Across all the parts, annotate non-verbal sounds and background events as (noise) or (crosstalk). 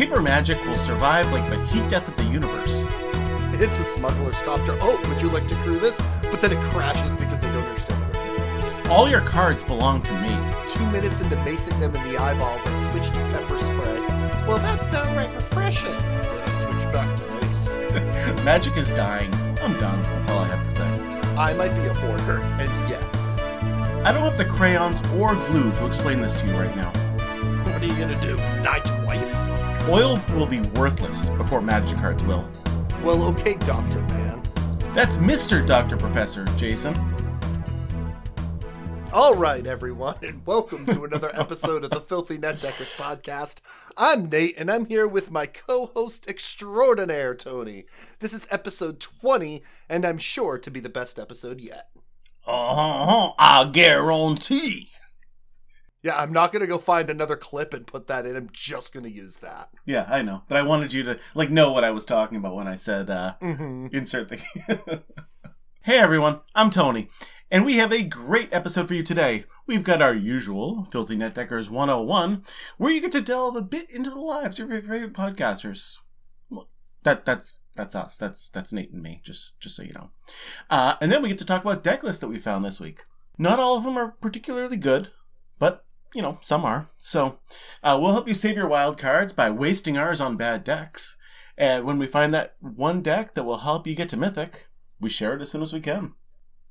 paper magic will survive like the heat death of the universe. It's a smuggler's copter. Oh, would you like to crew this? But then it crashes because they don't understand what. All your cards belong to me. Two minutes into basing them in the eyeballs, I switch to pepper spray. Well, that's downright refreshing. Then I switch back to mace. (laughs) Magic is dying. I'm done. That's all I have to say. I might be a hoarder, and yes. I don't have the crayons or glue to explain this to you right now. What are you gonna do? Twice? Oil will be worthless before magic cards will. Well, okay, Doctor Man. That's Mr. Dr. Professor, Jason. All right, everyone, and welcome to another episode of the Filthy Netdeckers podcast. I'm Nate, and I'm here with my co-host extraordinaire, Tony. This is episode 20, and I'm sure to be the best episode yet. Uh-huh, I guarantee. Yeah, I'm not gonna go find another clip and put that in. I'm just gonna use that. Yeah, I know. But I wanted you to like know what I was talking about when I said uh Mm-hmm. insert the (laughs) Hey everyone, I'm Tony, and we have a great episode for you today. We've got our usual Filthy Net Deckers 101, where you get to delve a bit into the lives of your favorite podcasters. That that's that's us. That's that's Nate and me, just just so you know. Uh, and then we get to talk about deck lists that we found this week. Not all of them are particularly good, but you know, some are. So uh, we'll help you save your wild cards by wasting ours on bad decks. And when we find that one deck that will help you get to Mythic, we share it as soon as we can.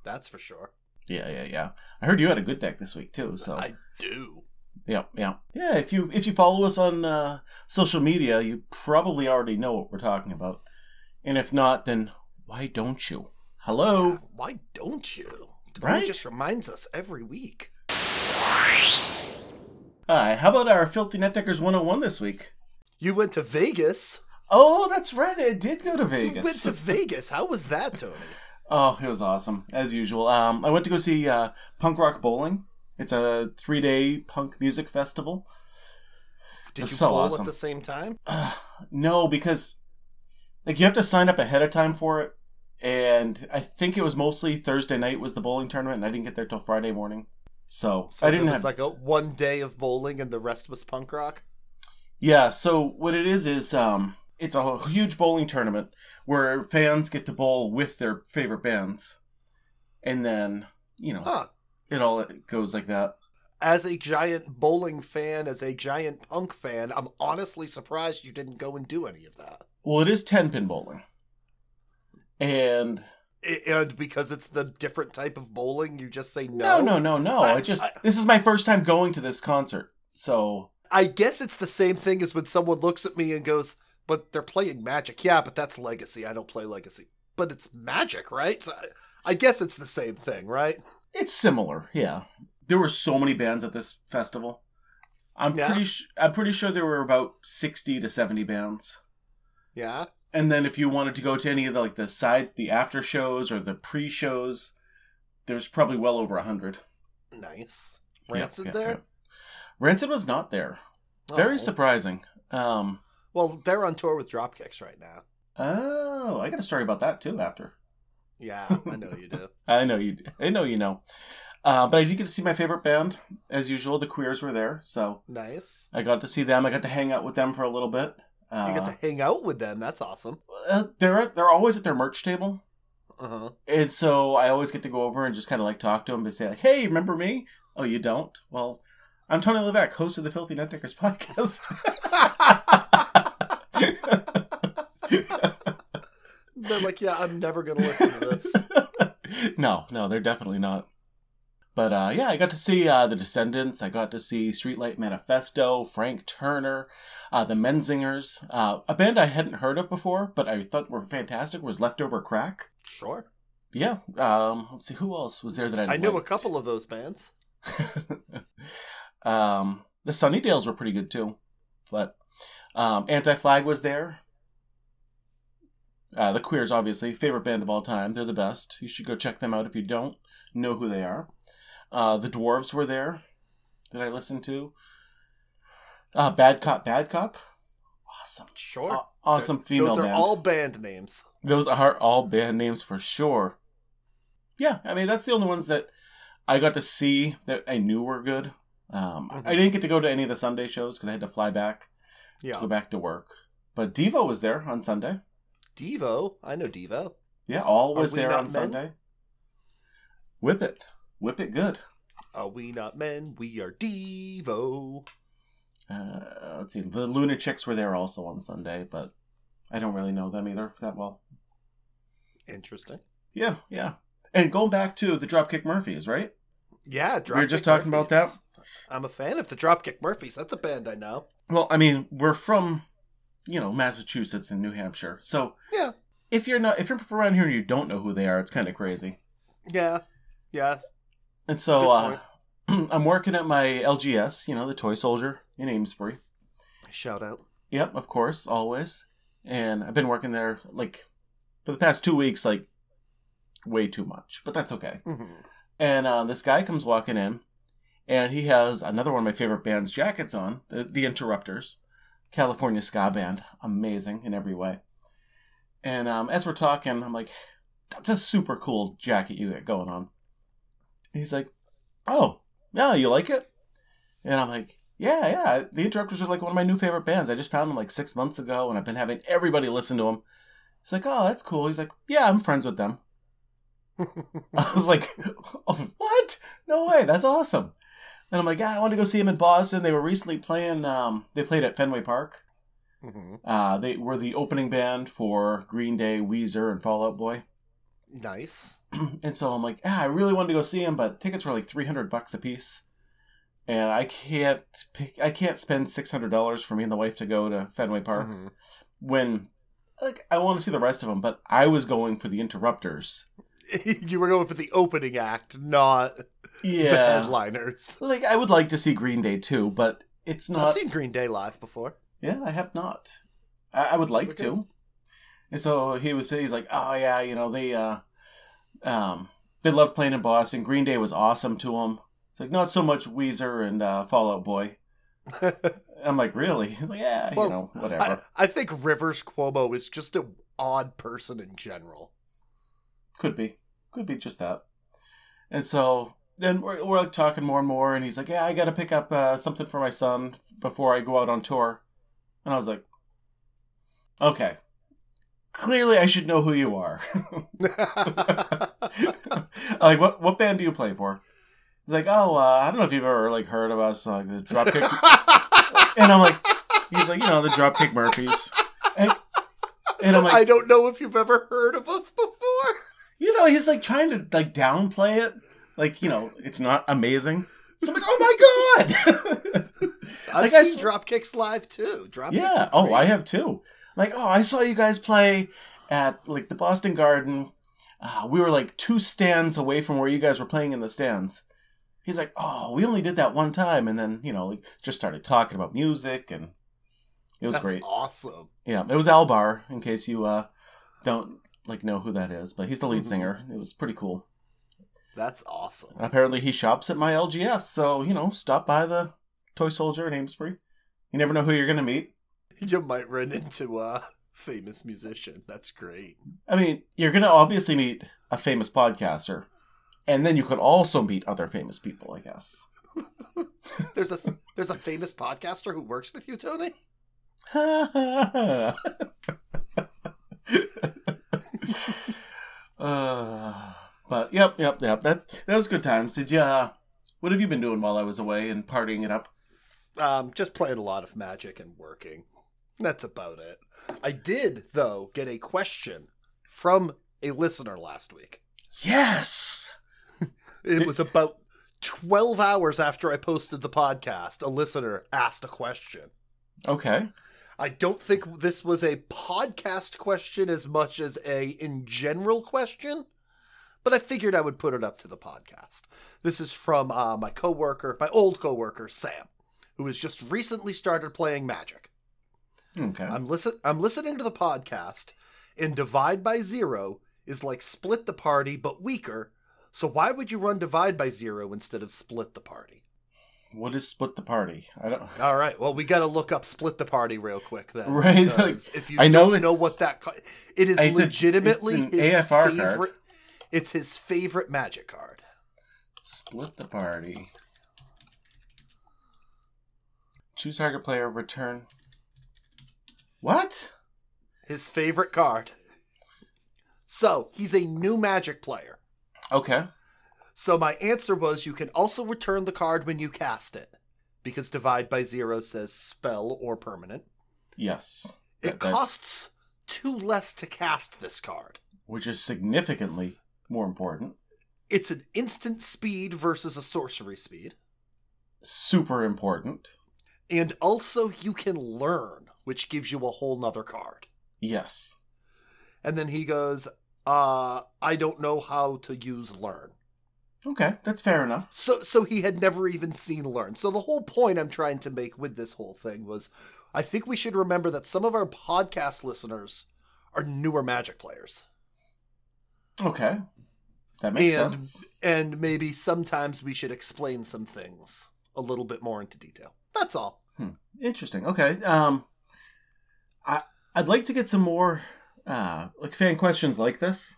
That's for sure. Yeah, yeah, yeah. I heard you had a good deck this week too. So I do. yeah, yeah, yeah. If you if you follow us on uh, social media, you probably already know what we're talking about. And if not, then why don't you? Hello. Why don't you? Right? Just reminds us every week. Hi. How about our Filthy Net Deckers 101 this week? You went to Vegas. Oh, that's right. I did go to Vegas. You went to (laughs) Vegas. How was that, Tony? Oh, it was awesome as usual. Um, I went to go see uh, Punk Rock Bowling. It's a three day punk music festival. Did you so bowl awesome. at the same time? (sighs) No, because like you have to sign up ahead of time for it, and I think it was mostly Thursday night was the bowling tournament, and I didn't get there till Friday morning. So, So I didn't have. like a one day of bowling and the rest was punk rock. Yeah, so what it is is um, it's a huge bowling tournament where fans get to bowl with their favorite bands, and then you know Huh. it all goes like that. As a giant bowling fan, as a giant punk fan, I'm honestly surprised you didn't go and do any of that. Well, it is ten pin bowling, and And because it's the different type of bowling, you just say no. no, no, no, no. I- I just I- this is my first time going to this concert, so I guess it's the same thing as when someone looks at me and goes, "But they're playing Magic." Yeah, but that's Legacy. I don't play Legacy. But it's Magic, right? So I, I guess it's the same thing, right? it's similar. Yeah, there were so many bands at this festival. I'm Yeah. pretty. Sh- I'm pretty sure there were about sixty to seventy bands. Yeah. And then if you wanted to go to any of the like the side, the after shows or the pre shows, there's probably well over a hundred. Nice. Yeah, Rancid yeah, there? yeah. Rancid was not there. Very Oh. surprising. Um. Well, they're on tour with Dropkicks right now. Oh, I got a story about that too. After Yeah, I know you do. (laughs) I know you. I know you know. Uh, but I did get to see my favorite band as usual. The Queers were there, so Nice. I got to see them. I got to hang out with them for a little bit. Uh, You get to hang out with them. That's awesome. uh, they're they're always at their merch table, Uh huh. and so I always get to go over and just kind of like talk to them. They say like, "Hey, remember me? Oh, you don't? Well, I'm Tony Levesque, host of the Filthy Net Deckers podcast." (laughs) They're like, yeah, I'm never gonna listen to this. (laughs) no, no, they're definitely not. But uh, yeah, I got to see uh, the Descendants. I got to see Streetlight Manifesto, Frank Turner, uh, the Menzingers, uh, a band I hadn't heard of before, but I thought were fantastic. Was Leftover Crack. Sure. Yeah. Um, let's see who else was there that I. Knew. I know a couple of those bands. (laughs) um, the Sunnydales were pretty good too, but um, Anti Flag was there. Uh, the Queers, obviously, favorite band of all time. They're the best. You should go check them out if you don't know who they are. Uh, the Dwarves were there that I listened to. Uh, Bad Cop, Bad Cop. Awesome. Sure. Aw- awesome They're- female Those are band. all band names. Those are all band names for sure. Yeah, I mean that's the only ones that I got to see that I knew were good. Um, Mhm. I didn't get to go to any of the Sunday shows because I had to fly back to Yeah. go back to work. But Devo was there on Sunday. Devo. I know Devo. Yeah, all was there on men? Sunday. Whip it. Whip it good. Are we not men? We are Devo. Uh, let's see. The Lunachicks were there also on Sunday, but I don't really know them either that well. Interesting. Yeah, yeah. And going back to the Dropkick Murphys, right? Yeah, Dropkick We were just talking about that. I'm a fan of the Dropkick Murphys. That's a band I know. Well, I mean, we're from, you know, Massachusetts and New Hampshire. So Yeah. if you're not, if you're from around here and you don't know who they are, it's kind of crazy. Yeah. Yeah. And so uh, (clears throat) I'm working at my LGS, you know, the toy soldier in Amesbury. Shout out. Yep, of course, always. And I've been working there like for the past two weeks, like way too much, but that's okay. Mhm. And uh, this guy comes walking in, and he has another one of my favorite band's jackets on, the, the Interrupters, California ska band, amazing in every way. And um, as we're talking, I'm like, "That's a super cool jacket you got going on." He's like, "Oh, yeah, you like it?" And I'm like, "Yeah, yeah. The Interrupters are like one of my new favorite bands. I just found them like six months ago, and I've been having everybody listen to them." He's like, "Oh, that's cool." He's like, "Yeah, I'm friends with them." (laughs) I was like, oh, (laughs) what? No way. That's awesome. And I'm like, yeah, I want to go see them in Boston. They were recently playing, um, they played at Fenway Park. Mhm. Uh, they were the opening band for Green Day, Weezer, and Fall Out Boy. Nice. (clears throat) and so I'm like, ah, I really wanted to go see him, but tickets were like 300 bucks a piece. And I can't pick, I can't spend $600 for me and the wife to go to Fenway Park Mhm. when, like, I want to see the rest of them, but I was going for the Interrupters. (laughs) you were going for the opening act, not the Yeah. headliners. Like I would like to see Green Day too, but it's not. I've seen Green Day live before. Yeah, I have not. I, I would like Okay. to. And so he was he's like, oh yeah, you know they uh, um, they loved playing in Boston. Green Day was awesome to them. It's like not so much Weezer and uh, Fallout Boy. (laughs) I'm like, really? He's like, yeah, Well, you know, I, whatever. I think Rivers Cuomo is just an odd person in general. Could be, could be just that. And so then we're, we're like talking more and more, and he's like, yeah, I got to pick up uh, something for my son before I go out on tour. And I was like, okay. Clearly, I should know who you are. (laughs) like, what what band do you play for? He's like, oh, uh, I don't know if you've ever like heard of us, like the Dropkick. (laughs) and I'm like, he's like, you know, the Dropkick Murphys. And, and I'm like, I don't know if you've ever heard of us before. you know, he's like trying to like downplay it, like you know, it's not amazing. So I'm like, oh my god. (laughs) I've Like I seen s- Dropkicks live too. Dropkicks Yeah. Oh. I have too. Like, oh, I saw you guys play at like the Boston Garden. Uh, we were like two stands away from where you guys were playing in the stands. He's like, oh, we only did that one time, and then you know, like, just started talking about music, and it was That's great. awesome. Yeah, it was Al Barr. In case you uh don't like know who that is, but he's the lead Mhm. singer. It was pretty cool. That's awesome. Apparently, he shops at my LGS, so you know, stop by the Toy Soldier in Amesbury. You never know who you're gonna meet. You might run into a famous musician. That's great. I mean, you're going to obviously meet a famous podcaster, and then you could also meet other famous people, I guess. (laughs) There's a there's a famous podcaster who works with you, Tony. (laughs) uh, but yep, yep, yep. That that was good times. Did you? Uh, what have you been doing while I was away and partying it up? Um, just playing a lot of Magic and working. That's about it. I did though get a question from a listener last week. Yes. (laughs) It was about 12 hours after I posted the podcast. A listener asked a question. Okay. I don't think this was a podcast question as much as a in general question, but I figured I would put it up to the podcast. This is from uh, my coworker, my old coworker Sam, who has just recently started playing Magic. Okay. I'm listen I'm listening to the podcast, and divide by zero is like split the party but weaker. So why would you run divide by zero instead of split the party? What is split the party? I don't. (laughs) All right, well we got to look up split the party real quick then. Right, (laughs) because if you I know don't know it's- what that ca- it is It's a- legitimately it's an his AFR card. It's his favorite magic card. Split the party. Choose target player. Return. What? His favorite card. So, he's a new magic player. Okay. So, my answer was you can also return the card when you cast it, because divide by zero says spell or permanent. Yes. It That- that- costs two less to cast this card. which is significantly more important. It's an instant speed versus a sorcery speed. Super important. And also, you can learn, which gives you a whole nother card. Yes. And then he goes, uh, I don't know how to use learn. Okay, that's fair enough. So, so he had never even seen learn. So the whole point I'm trying to make with this whole thing was, I think we should remember that some of our podcast listeners are newer Magic players, Okay. That makes And- sense. and maybe sometimes we should explain some things a little bit more into detail. That's all. Interesting. Okay. Um I I'd like to get some more uh like fan questions like this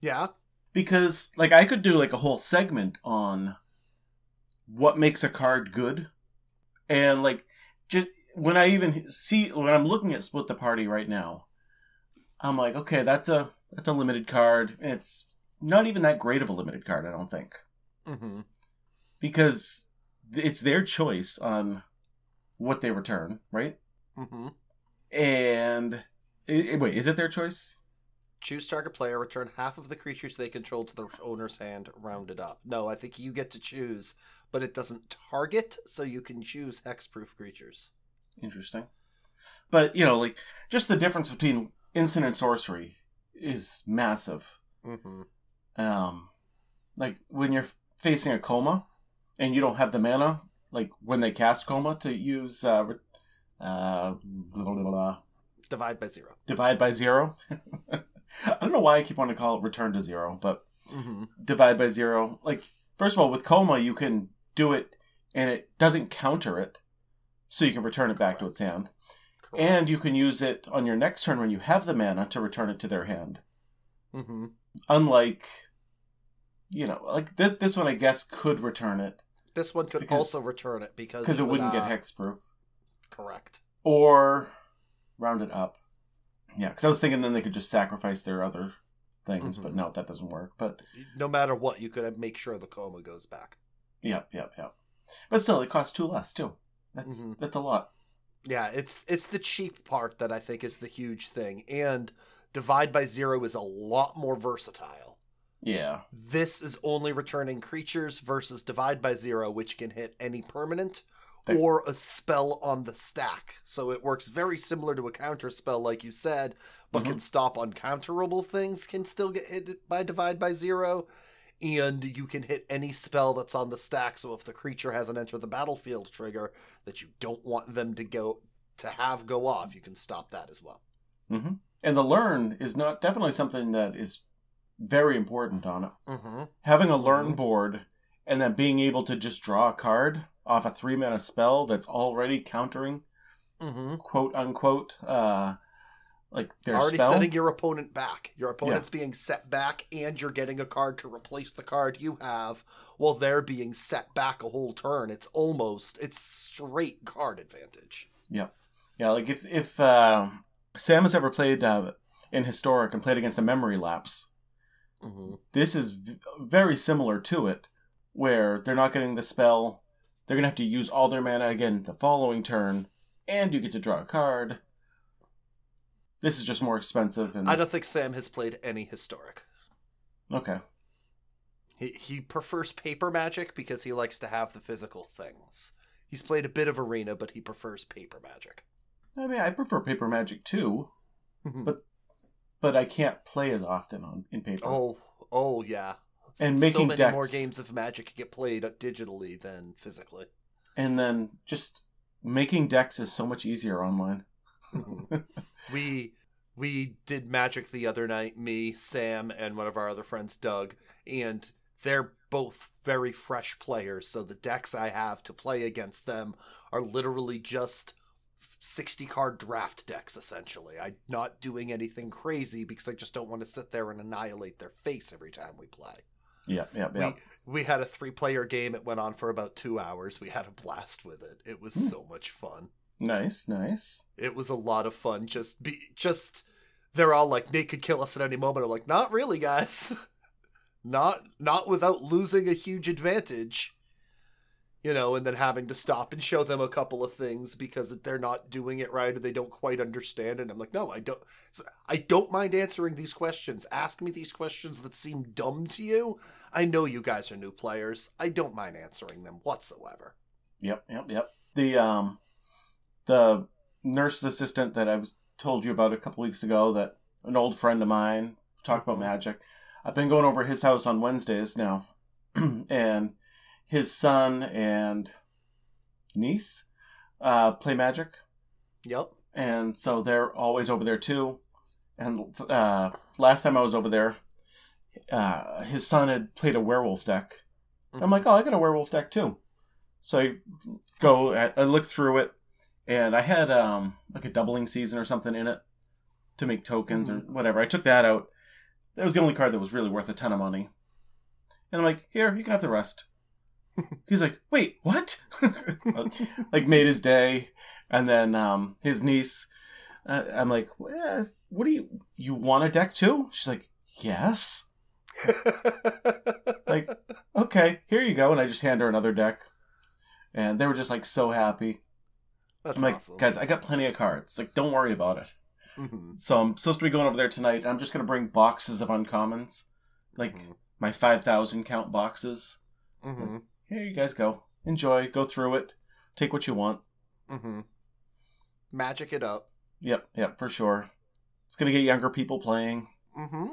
Yeah. because like I could do like a whole segment on what makes a card good and like just when I even see when I'm looking at split the party right now I'm like okay that's a that's a limited card it's not even that great of a limited card I don't think Mm-hmm. because it's their choice on what they return right Mm-hmm. And wait is it their choice Choose target player, return half of the creatures they control to the owner's hand, rounded up. No, I think you get to choose, but it doesn't target, so you can choose hexproof creatures. Interesting. But, you know, like, just the difference between instant and sorcery is massive. Mm-hmm. Um, like, when you're facing a Koma and you don't have the mana, like, when they cast Koma to use, uh, uh, blah, blah, blah, Divide by zero. divide by zero. (laughs) I don't know why I keep wanting to call it return to zero, but Mm-hmm. divide by zero. Like, first of all, with Koma, you can do it and it doesn't counter it, so you can return it back to its hand. And you can use it on your next turn when you have the mana to return it to their hand. mm-hmm. Unlike, you know, like this this one I guess could return it This one could Because- also return it because because it would, wouldn't get uh, hexproof Correct. or round it up. Yeah, because I was thinking then they could just sacrifice their other things, but Mhm. no, that doesn't work. But No matter what, you could make sure the Koma goes back. yep, yep, yep. But still, it costs two less too. That's Mhm. that's a lot. Yeah, it's it's the cheap part that I think is the huge thing, and divide by zero is a lot more versatile. Yeah, This is only returning creatures versus divide by zero, which can hit any permanent That- or a spell on the stack. So it works very similar to a counter spell, like you said, but can stop uncounterable things can still get hit by divide by zero. And you can hit any spell that's on the stack. So if the creature has an enter the battlefield trigger that you don't want them to go to have go off, you can stop that as well. hmm and the learn is not definitely something that is very important on it. Mm-hmm. having a learn Mhm. board and then being able to just draw a card off a three mana spell that's already countering Mm-hmm. quote unquote uh like their already spell setting your opponent back. Your opponent's being set back, and you're getting a card to replace the card you have, while they're being set back a whole turn. It's almost it's straight card advantage. yeah like if if uh sam has ever played uh, in historic and played against a memory lapse Mm-hmm. this is v- very similar to it where they're not getting the spell they're gonna have to use all their mana again the following turn and you get to draw a card this is just more expensive and I don't think Sam has played any historic. okay He he prefers paper magic because he likes to have the physical things. He's played a bit of arena, but he prefers paper magic. I mean, I prefer paper magic too, (laughs) but but I can't play as often on in paper. oh, oh yeah. And so making many decks. more games of Magic get played digitally than physically. And then just making decks is so much easier online. Mhm. we we did magic the other night me sam and one of our other friends doug and they're both very fresh players so the decks i have to play against them are literally just 60 card draft decks essentially i'm not doing anything crazy because i just don't want to sit there and annihilate their face every time we play Yeah, yeah, yeah. we, we had a three player game it went on for about two hours we had a blast with it it was Hmm. so much fun Nice, nice. It was a lot of fun. Just be just they're all like Nate could kill us at any moment. I'm like, not really, guys. (laughs) not not without losing a huge advantage. You know, and then having to stop and show them a couple of things because they're not doing it right or they don't quite understand. And I'm like, no, I don't. I don't mind answering these questions. Ask me these questions that seem dumb to you. I know you guys are new players. I don't mind answering them whatsoever. Yep, yep, yep. The um, the nurse assistant that I was told you about a couple weeks ago, that an old friend of mine talked about magic. I've been going over his house on Wednesdays now, (clears throat) and his son and niece uh, play magic. Yep. And so they're always over there too. And uh, last time I was over there, uh, his son had played a werewolf deck. Mm-hmm. I'm like, oh, I got a werewolf deck too. So I go, I look through it, and I had um, like a doubling season or something in it to make tokens mm-hmm. or whatever. I took that out. That was the only card that was really worth a ton of money. And I'm like, here, you can have the rest. He's like, wait, what? (laughs) like made his day, and then um, his niece. Uh, I'm like, what do you you want a deck too? She's like, yes. (laughs) like, okay, here you go, and I just hand her another deck, and they were just like so happy. That's I'm like, awesome. guys, I got plenty of cards. Like, don't worry about it. Mm-hmm. So I'm supposed to be going over there tonight. I'm just gonna bring boxes of uncommons, like mm-hmm. my five thousand count boxes. Mm-hmm here you guys go. Enjoy. Go through it. Take what you want. Mm-hmm. Magic it up. Yep, yep, for sure. It's gonna get younger people playing. Mm-hmm.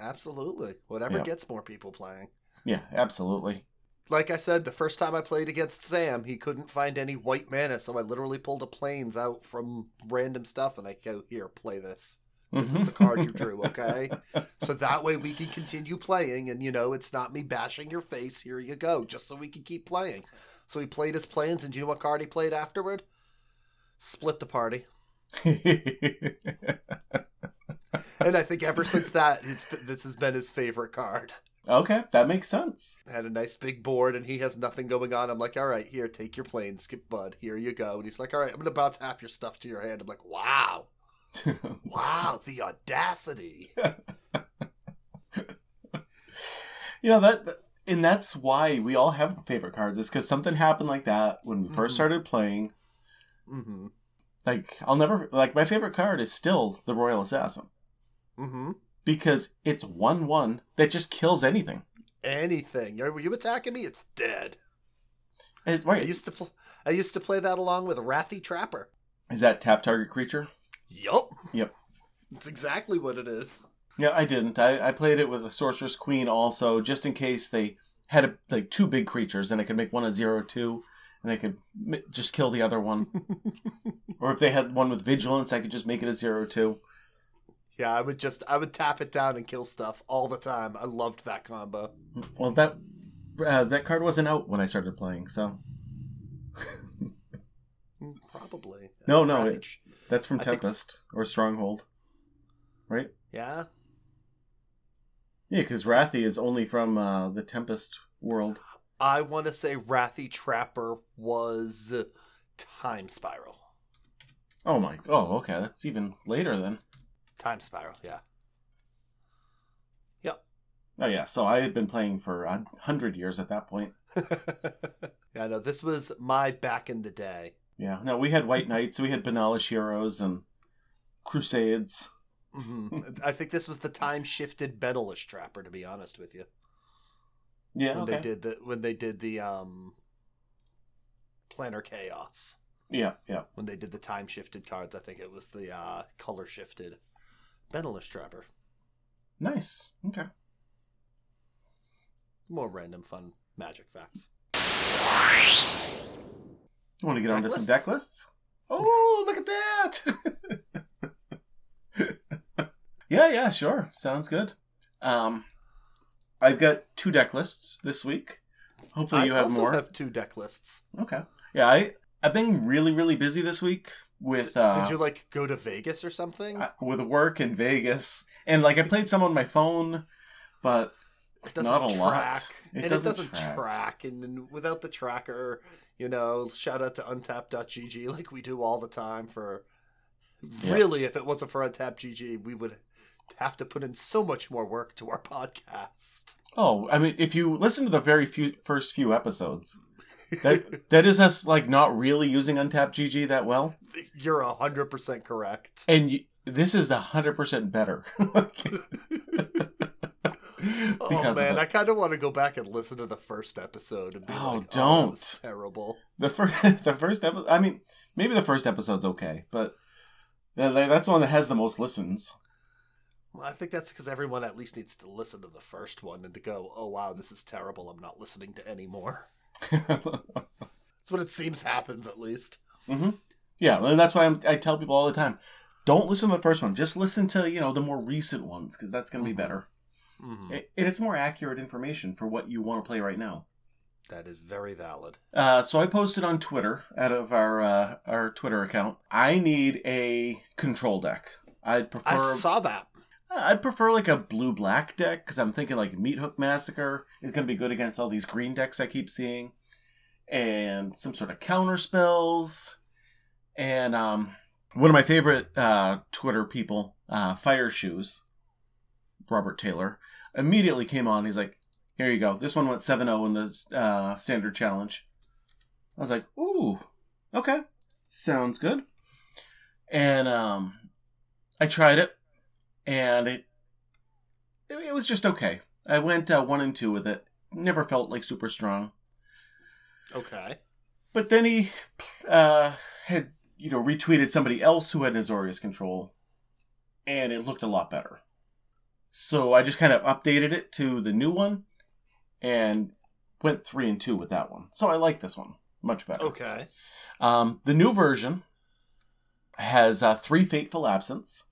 Absolutely. Whatever yep. gets more people playing. Yeah, absolutely. Like I said, the first time I played against Sam, he couldn't find any white mana, so I literally pulled a planes out from random stuff and I go, here, play this. This is the mm-hmm. card you drew, okay? so that way we can continue playing, and you know, it's not me bashing your face. Here you go, just so we can keep playing. So he played his plans, and do you know what card he played afterward? Split the party. (laughs) and I think ever since that, this has been his favorite card. Okay, that makes sense. Had a nice big board, and he has nothing going on. I'm like, all right, here, take your planes, skip bud. Here you go. And he's like, all right, I'm gonna bounce half your stuff to your hand. I'm like, wow wow, the audacity. (laughs) you know that and that's why we all have favorite cards is because something happened like that when we 1st mm-hmm. started playing mm-hmm. like i'll never like my favorite card is still the royal assassin mm-hmm. because it's one one that just kills anything anything are you attacking me it's dead it, right. i used to pl- i used to play that along with Rathi Trapper is that tap target creature Yup. Yep. It's exactly what it is. Yeah, I didn't. I, I played it with a sorceress queen also, just in case they had a, like two big creatures, and I could make one a zero two, and I could m- just kill the other one. (laughs) or if they had one with vigilance, I could just make it a zero two. Yeah, I would just I would tap it down and kill stuff all the time. I loved that combo. Well, that uh, that card wasn't out when I started playing, so probably. No, no, it, that's from Tempest think... or Stronghold, right? Yeah. Yeah, because Rathi is only from uh, the Tempest world. I want to say Rathi Trapper was Time Spiral. Oh my! Oh, okay. That's even later then. Time Spiral, yeah. Yep. Oh yeah. So I had been playing for a hundred years at that point. (laughs) yeah, no. This was my back in the day. Yeah, no, we had White Knights, we had Benalish Heroes, and Crusades. Mm-hmm. I think this was the time shifted Benalish Trapper, to be honest with you. Yeah, when okay. they did the when they did the um, Planar Chaos. Yeah, yeah. When they did the time shifted cards, I think it was the uh, color shifted Benalish Trapper. Nice. Okay. More random fun magic facts. You want to get deck onto lists? some deck lists? Oh, look at that! (laughs) yeah, yeah, sure. Sounds good. Um, I've got two deck lists this week. Hopefully, you I have more. I have two deck lists. Okay. Yeah, I I've been really really busy this week with. Uh, Did you like go to Vegas or something? with work in Vegas, and like I played some on my phone, but not a track. lot. It, and doesn't, it doesn't track. track. And then without the tracker, You know, shout out to untap.gg like we do all the time for Yeah. really if it wasn't for untap.gg, we would have to put in so much more work to our podcast. Oh, I mean, if you listen to the very few first few episodes, that that is us like not really using Untapped GG that well, You're hundred percent correct. and you, this is hundred percent better. (laughs) oh man, I kind of want to go back and listen to the first episode and be Oh, like, "Oh, don't. was terrible." the first (laughs) the first episode. I mean, maybe the first episode's okay, but that's the one that has the most listens. Well, I think that's because everyone at least needs to listen to the first one and to go, "Oh wow, this is terrible. I'm not listening to any more." (laughs) That's what it seems happens, at least. hmm Yeah, and that's why I'm, I tell people all the time, don't listen to the first one. Just listen to you know the more recent ones because that's going to be Mhm. better. Mhm. And it's more accurate information for what you want to play right now. That is very valid. Uh, so I posted on Twitter out of our uh, our Twitter account. I need a control deck. I'd prefer I saw that. I'd prefer like a blue black deck because I'm thinking like Meat Hook Massacre is going to be good against all these green decks I keep seeing, and some sort of counter spells. And um, one of my favorite uh, Twitter people, uh, Fire Shoes, Robert Taylor, immediately came on. He's like, "Here you go. This one went 7-0 in the uh, standard challenge." I was like, "Ooh, okay, sounds good." And um, I tried it and it it, it was just okay. I went uh, one and two with it. Never felt like super strong. Okay. But then he uh, had you know retweeted somebody else who had Azorius control, and it looked a lot better. So I just kind of updated it to the new one, and went three and two with that one. So I like this one much better. Okay. Um, the new version has uh, three Fateful Absence,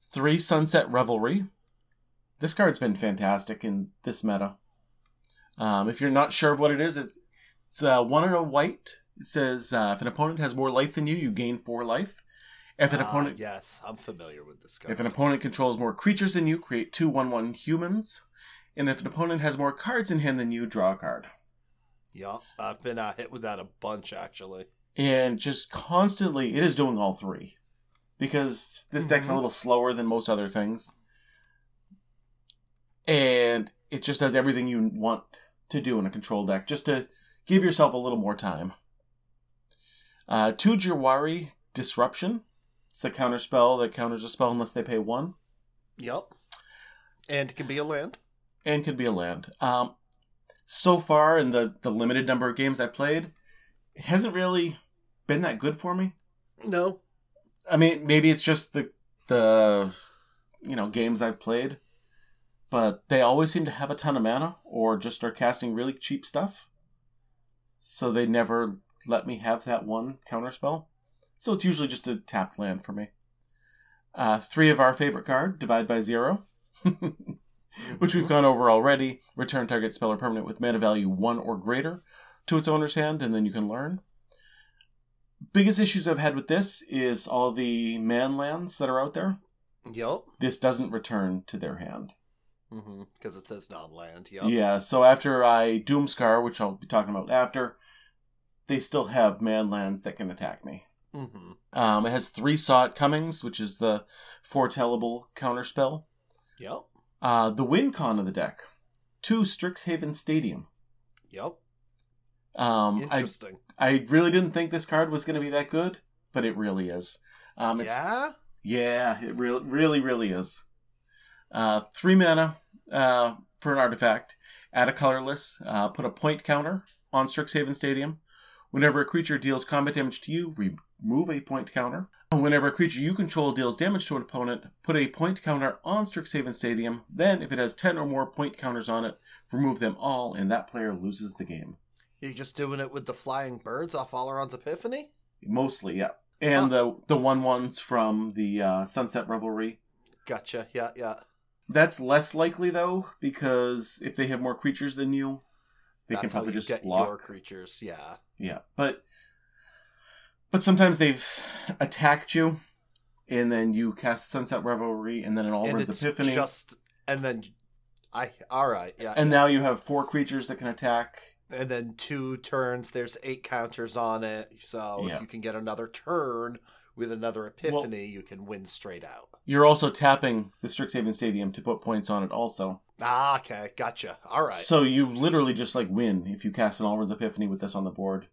three Sunset Revelry. This card's been fantastic in this meta. Um, if you're not sure of what it is, it's, it's uh, one in a white. It says uh, if an opponent has more life than you, you gain four life. If an Ah, opponent yes, I'm familiar with this guy. if an opponent controls more creatures than you, create two one one humans. And if an opponent has more cards in hand than you, draw a card. yeah, I've been uh, hit with that a bunch actually. and just constantly it is doing all three because this deck's a Mhm. little slower than most other things and it just does everything you want to do in a control deck just to give yourself a little more time uh, two Jwari disruption it's the counter spell that counters a spell unless they pay one Yep. And it can be a land. and can be a land. Um, so far in the the limited number of games I played, it hasn't really been that good for me. No. I mean, maybe it's just the the you know games I've played, but they always seem to have a ton of mana or just are casting really cheap stuff. So they never let me have that one counter spell. So it's usually just a tapped land for me. Uh, three of our favorite card, divide by zero, (laughs) which we've gone over already. Return target spell or permanent with mana value one or greater to its owner's hand, and then you can learn biggest issues I've had with this is all the man lands that are out there. Yep. This doesn't return to their hand. Mm-hmm. Because it says non-land. Yep. Yeah, so after I Doomskar, which I'll be talking about after, they still have man lands that can attack me. Mm-hmm. Um, it has three Saw It Comings, which is the foretellable counterspell. Yep. Uh, the win con of the deck, two Strixhaven Stadium. Yep. Um, I Interesting. I really didn't think this card was going to be that good, but it really is. Um, it's yeah. Yeah, it really, really, really is. Uh, three mana uh, for an artifact. Add a colorless. Uh, put a point counter on Strixhaven Stadium. Whenever a creature deals combat damage to you, remove a point counter. Whenever a creature you control deals damage to an opponent, put a point counter on Strixhaven Stadium. Then, if it has 10 or more point counters on it, remove them all, and that player loses the game. You're just doing it with the flying birds off Alrund's Epiphany? Mostly, yeah. And the the one ones from the uh, Sunset Revelry Gotcha. Yeah, yeah. That's less likely though, because if they have more creatures than you, they That's can probably you just get block. your creatures. Yeah. Yeah, but but sometimes they've attacked you, and then you cast Sunset Revelry, and then an and Alrund's it's Epiphany, just and then I all right. Yeah. and now you have four creatures that can attack, And then two turns, there's eight counters on it. So Yeah. if you can get another turn with another epiphany, you can win straight out. You're also tapping the Strixhaven Stadium to put points on it also. Ah, okay, gotcha. All right. So you literally just like win if you cast an Alrund's Epiphany with this on the board.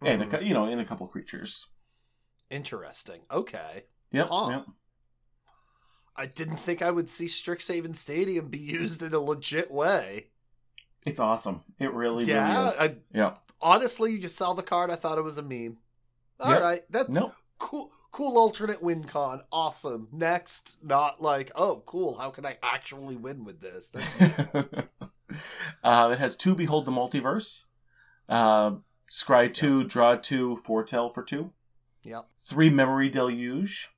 And, a, Mhm. you know, in a couple creatures. Interesting. Okay. Yep. Yep. I didn't think I would see Strixhaven Stadium be used in a legit way. It's awesome. It really, Yeah, really is. I- yeah. Honestly, you just saw the card. I thought it was a meme. All Yep. right, that's No. cool. Cool alternate win con. Awesome. Next, not like, oh, cool. How can I actually win with this? (laughs) Uh, it has two Behold the Multiverse. Uh, scry two, draw two, foretell for two. Yep. Three Memory Deluge.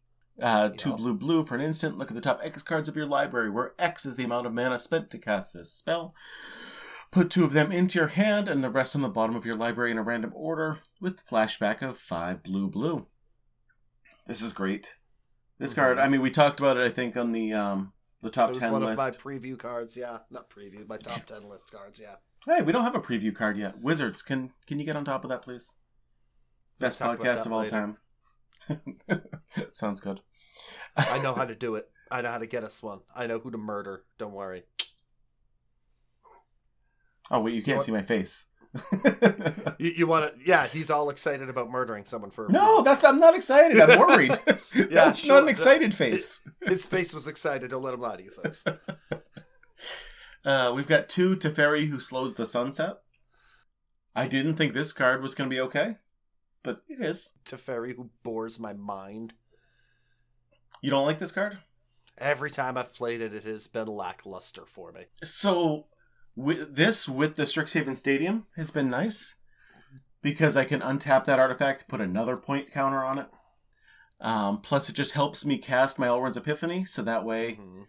Uh, two Yep. blue blue for an instant. Look at the top X cards of your library, where X is the amount of mana spent to cast this spell. Put two of them into your hand and the rest on the bottom of your library in a random order with flashback of five blue blue. This is great. This Mhm. card, I mean, we talked about it, I think, on the um, the top 10 one list. of my preview cards. Yeah, not preview. My top ten list cards. Yeah. Hey, we don't have a preview card yet. Wizards, can can you get on top of that, please? Best about podcast of all later. time. (laughs) Sounds good. I know how to do it. I know how to get us one. I know who to murder. Don't worry. Oh wait, you can't What? see my face. (laughs) You, you want to? Yeah, he's all excited about murdering someone for. a no, that's I'm not excited. I'm worried. (laughs) that's sure. not an excited face. His face was excited. Don't let him lie to you, folks. Uh, we've got two Teferi who slows the sunset. I didn't think this card was going to be okay, but it is. Teferi, who bores my mind. You don't like this card? Every time I've played it, it has been lackluster for me. So with this with the Strixhaven Stadium has been nice because I can untap that artifact, put another point counter on it. Um, plus, it just helps me cast my Alrund's Epiphany, so that way Mm-hmm.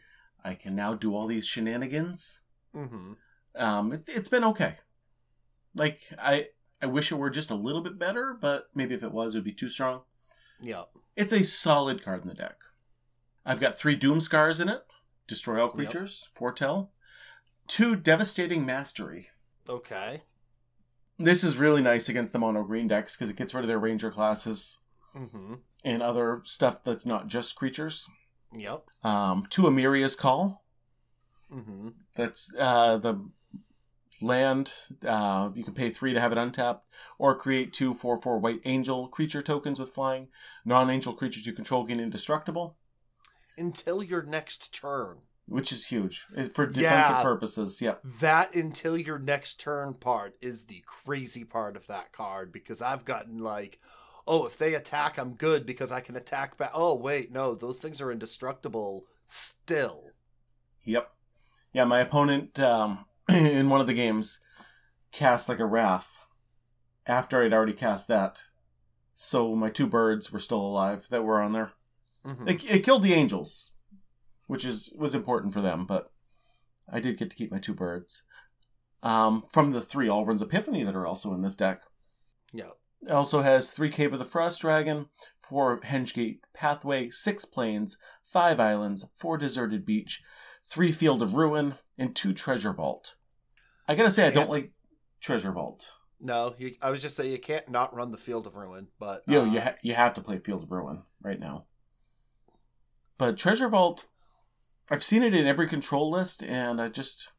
I can now do all these shenanigans. Mm-hmm. Um, it, it's been okay. Like I, I wish it were just a little bit better, but maybe if it was, it would be too strong. Yeah. It's a solid card in the deck. I've got three Doomskars in it. Destroy all creatures. Foretell. Two Devastating Mastery. Okay. This is really nice against the mono green decks because it gets rid of their ranger classes Mm-hmm. and other stuff that's not just creatures. Yep. Um, two Emeria's Call. Mm-hmm. That's uh, the land. Uh, you can pay three to have it untapped, or create two four four white angel creature tokens with flying. Non angel creatures you control gain indestructible, Until your next turn. which is huge for defensive Yeah. purposes. Yep. That until your next turn part is the crazy part of that card because I've gotten like, oh, if they attack, I'm good because I can attack back. Oh, wait, no, those things are indestructible still. Yep. Yeah, my opponent um, (clears throat) in one of the games cast like a wrath after I'd already cast that. So my two birds were still alive that were on there. Mhm. It, it killed the angels, which is was important for them, but I did get to keep my two birds. Um, from the three Alrund's Epiphany that are also in this deck. Yeah. It also has three Cave of the Frost Dragon, four Hengegate Pathway, six Plains, five Islands, four Deserted Beach, three Field of Ruin, and two Treasure Vault. I gotta say, I don't like Treasure Vault. No, you, I was just saying you can't not run the Field of Ruin, but Yo, uh, you ha- you have to play Field of Ruin right now. But Treasure Vault, I've seen it in every control list, and I just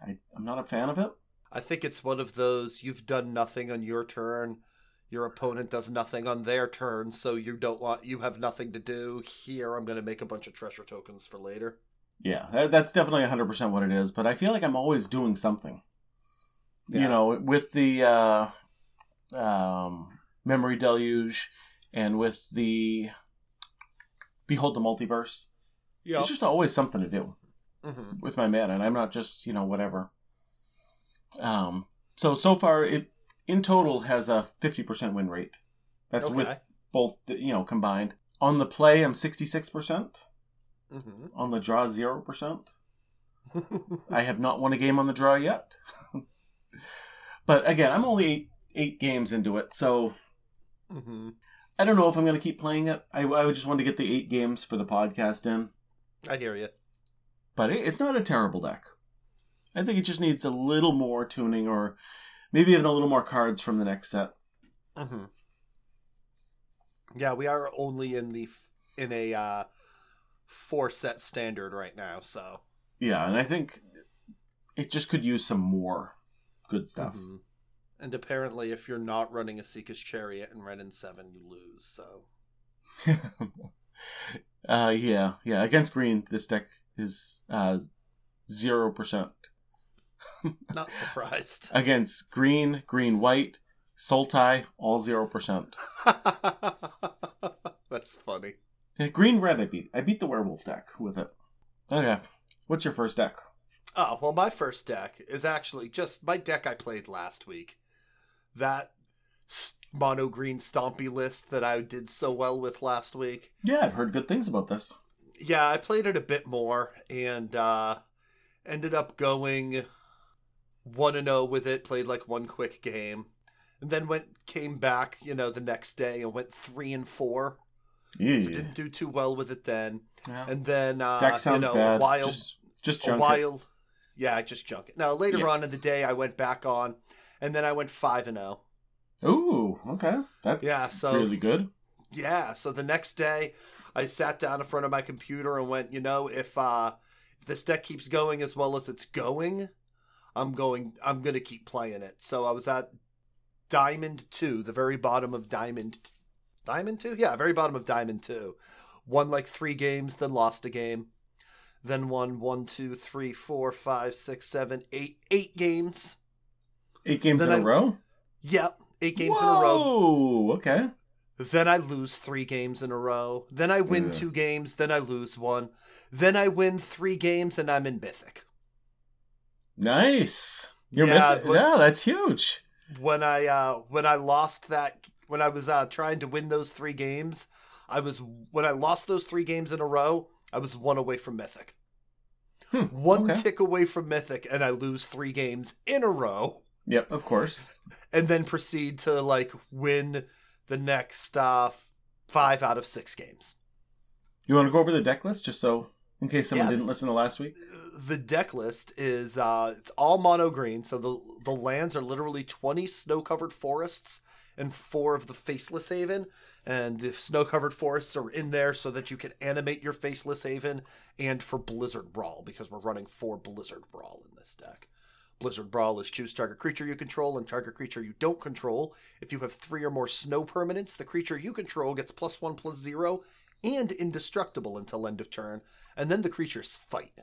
I, I'm not a fan of it. I think it's one of those you've done nothing on your turn, your opponent does nothing on their turn, so you don't want you have nothing to do. Here, I'm going to make a bunch of treasure tokens for later. Yeah, that's definitely 100% what it is, but I feel like I'm always doing something. You know, with the uh, um, Memory Deluge and with the Behold the Multiverse, Yeah. it's just always something to do hmm with my mana, and I'm not just, you know, whatever. Um, so, so far, it in total has a 50% win rate. That's Okay. with both, you know, combined. On the play, I'm 66%. Hmm On the draw, 0%. (laughs) I have not won a game on the draw yet. but again, I'm only eight, eight games into it, so hmm I don't know if I'm going to keep playing it. I, I just want to get the eight games for the podcast in. I hear you. But it, it's not a terrible deck. I think it just needs a little more tuning or Maybe even a little more cards from the next set. Mm-hmm. Yeah, we are only in the in a uh, four set standard right now, so Yeah, and I think it just could use some more good stuff. Mhm. And apparently, if you're not running a Esika's Chariot and Wrenn and Seven, you lose. So (laughs) uh, yeah, yeah. Against green, this deck is uh zero percent. (laughs) not surprised. Against green, green, white, Sultai, all zero percent. (laughs) That's funny. Yeah, green, red. I beat. I beat the werewolf deck with it. Okay, what's your first deck? Oh, well, my first deck is actually just my deck I played last week. That mono green stompy list that I did so well with last week. Yeah, I've heard good things about this. Yeah, I played it a bit more and uh ended up going 1 and 0 with it, played like one quick game. And then went came back, you know, the next day and went 3 and 4. Yeah, Didn't do too well with it then. Yeah. And then uh deck sounds you know, bad. a while Just, just a junk it. while. Yeah, I just junk it. Now later Yeah. on in the day, I went back on, and then I went five and oh. zero. Ooh, okay, that's Yeah, so- really good. Yeah. So the next day, I sat down in front of my computer and went, you know, if uh, if this deck keeps going as well as it's going, I'm going. I'm gonna keep playing it. So I was at Diamond Two, the very bottom of Diamond. Diamond Two, yeah, very bottom of Diamond Two. Won like three games, then lost a game. Then won one, two, three, four, five, six, seven, eight, eight games. Eight games Then in a I- row. Yep, eight games in a row. Whoa, Okay. Then I lose three games in a row. Then I win Ugh. two games. Then I lose one. Then I win three games and I'm in Mythic. Nice. You're Yeah, mythic- yeah, that's huge. When I uh when I lost that when I was uh trying to win those three games, I was when I lost those three games in a row, I was one away from Mythic. Hmm, One okay. tick away from Mythic and I lose three games in a row Yep, of course. and then proceed to like win the next uh five out of six games. You want to go over the deck list just so, in case someone Yeah. didn't listen to last week? the deck list is uh it's all mono green so the the lands are literally 20 snow covered forests and four of the faceless haven and the snow covered forests are in there so that you can animate your faceless haven and for blizzard brawl because we're running four blizzard brawl in this deck blizzard brawl is choose target creature you control and target creature you don't control if you have three or more snow permanents the creature you control gets plus one plus zero and indestructible until end of turn and then the creatures fight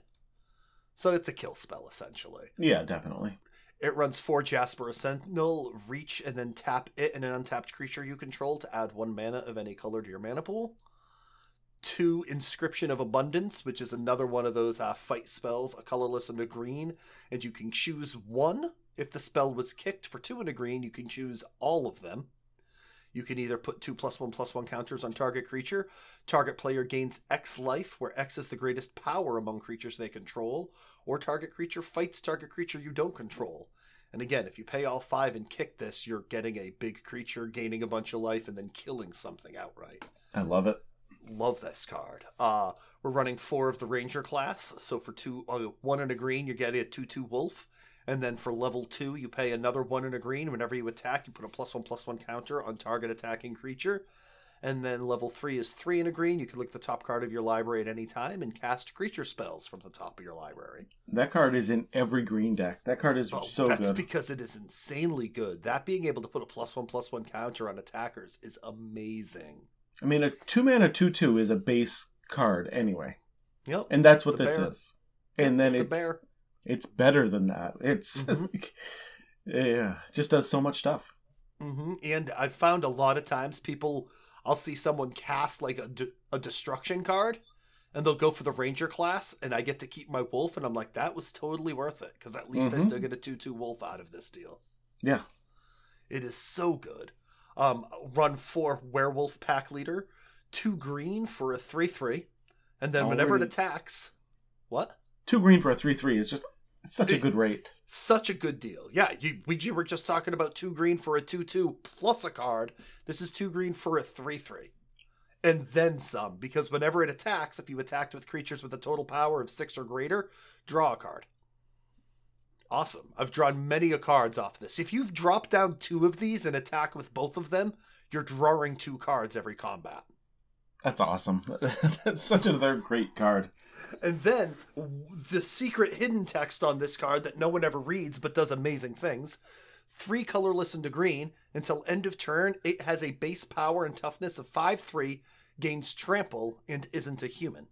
so it's a kill spell essentially. Yeah, definitely. It runs four Jasper Sentinel, reach, and then tap it and an untapped creature you control to add one mana of any color to your mana pool. Two Inscription of Abundance, which is another one of those uh, fight spells, a colorless and a green, and you can choose one. If the spell was kicked for two and a green, you can choose all of them. You can either put two plus one plus one counters on target creature. Target player gains X life, where X is the greatest power among creatures they control, or target creature fights target creature you don't control. And again, if you pay all five and kick this, you're getting a big creature, gaining a bunch of life, and then killing something outright. I love it. Love this card. Uh, we're running four of the Ranger class, so for two, uh, one in a green, you're getting a two-two Wolf, and then for level two, you pay another one in a green. Whenever you attack, you put a plus one plus one counter on target attacking creature. And then level three is three in a green. You can look at the top card of your library at any time and cast creature spells from the top of your library. That card is in every green deck. That card is Oh, so that's good. because it is insanely good. That being able to put a plus one plus one counter on attackers is amazing. I mean, a two mana two two is a base card anyway, Yep. and that's what this bear. is. And then it's, it's a bear. it's better than that. It's (laughs) Mhm. like, yeah, just does so much stuff. hmm And I've found a lot of times people, I'll see someone cast like a, de- a destruction card, and they'll go for the ranger class, and I get to keep my wolf, and I'm like, that was totally worth it because at least I Mhm. still get a two-two wolf out of this deal. Yeah, It is so good. Um, run four werewolf pack leader, two green for a three-three, and then whenever it attacks, what? two green for a three three is just such a good rate. Such a good deal. Yeah, you we you were just talking about two green for a two two plus a card. This is two green for a three three, and then some. Because whenever it attacks, if you attacked with creatures with a total power of six or greater, draw a card. Awesome. I've drawn many a cards off this. If you drop down two of these and attack with both of them, you're drawing two cards every combat. That's awesome. (laughs) That's such another great card. And then the secret hidden text on this card that no one ever reads but does amazing things. Three colorless into green. Until end of turn, it has a base power and toughness of 5 3, gains trample, and isn't a human.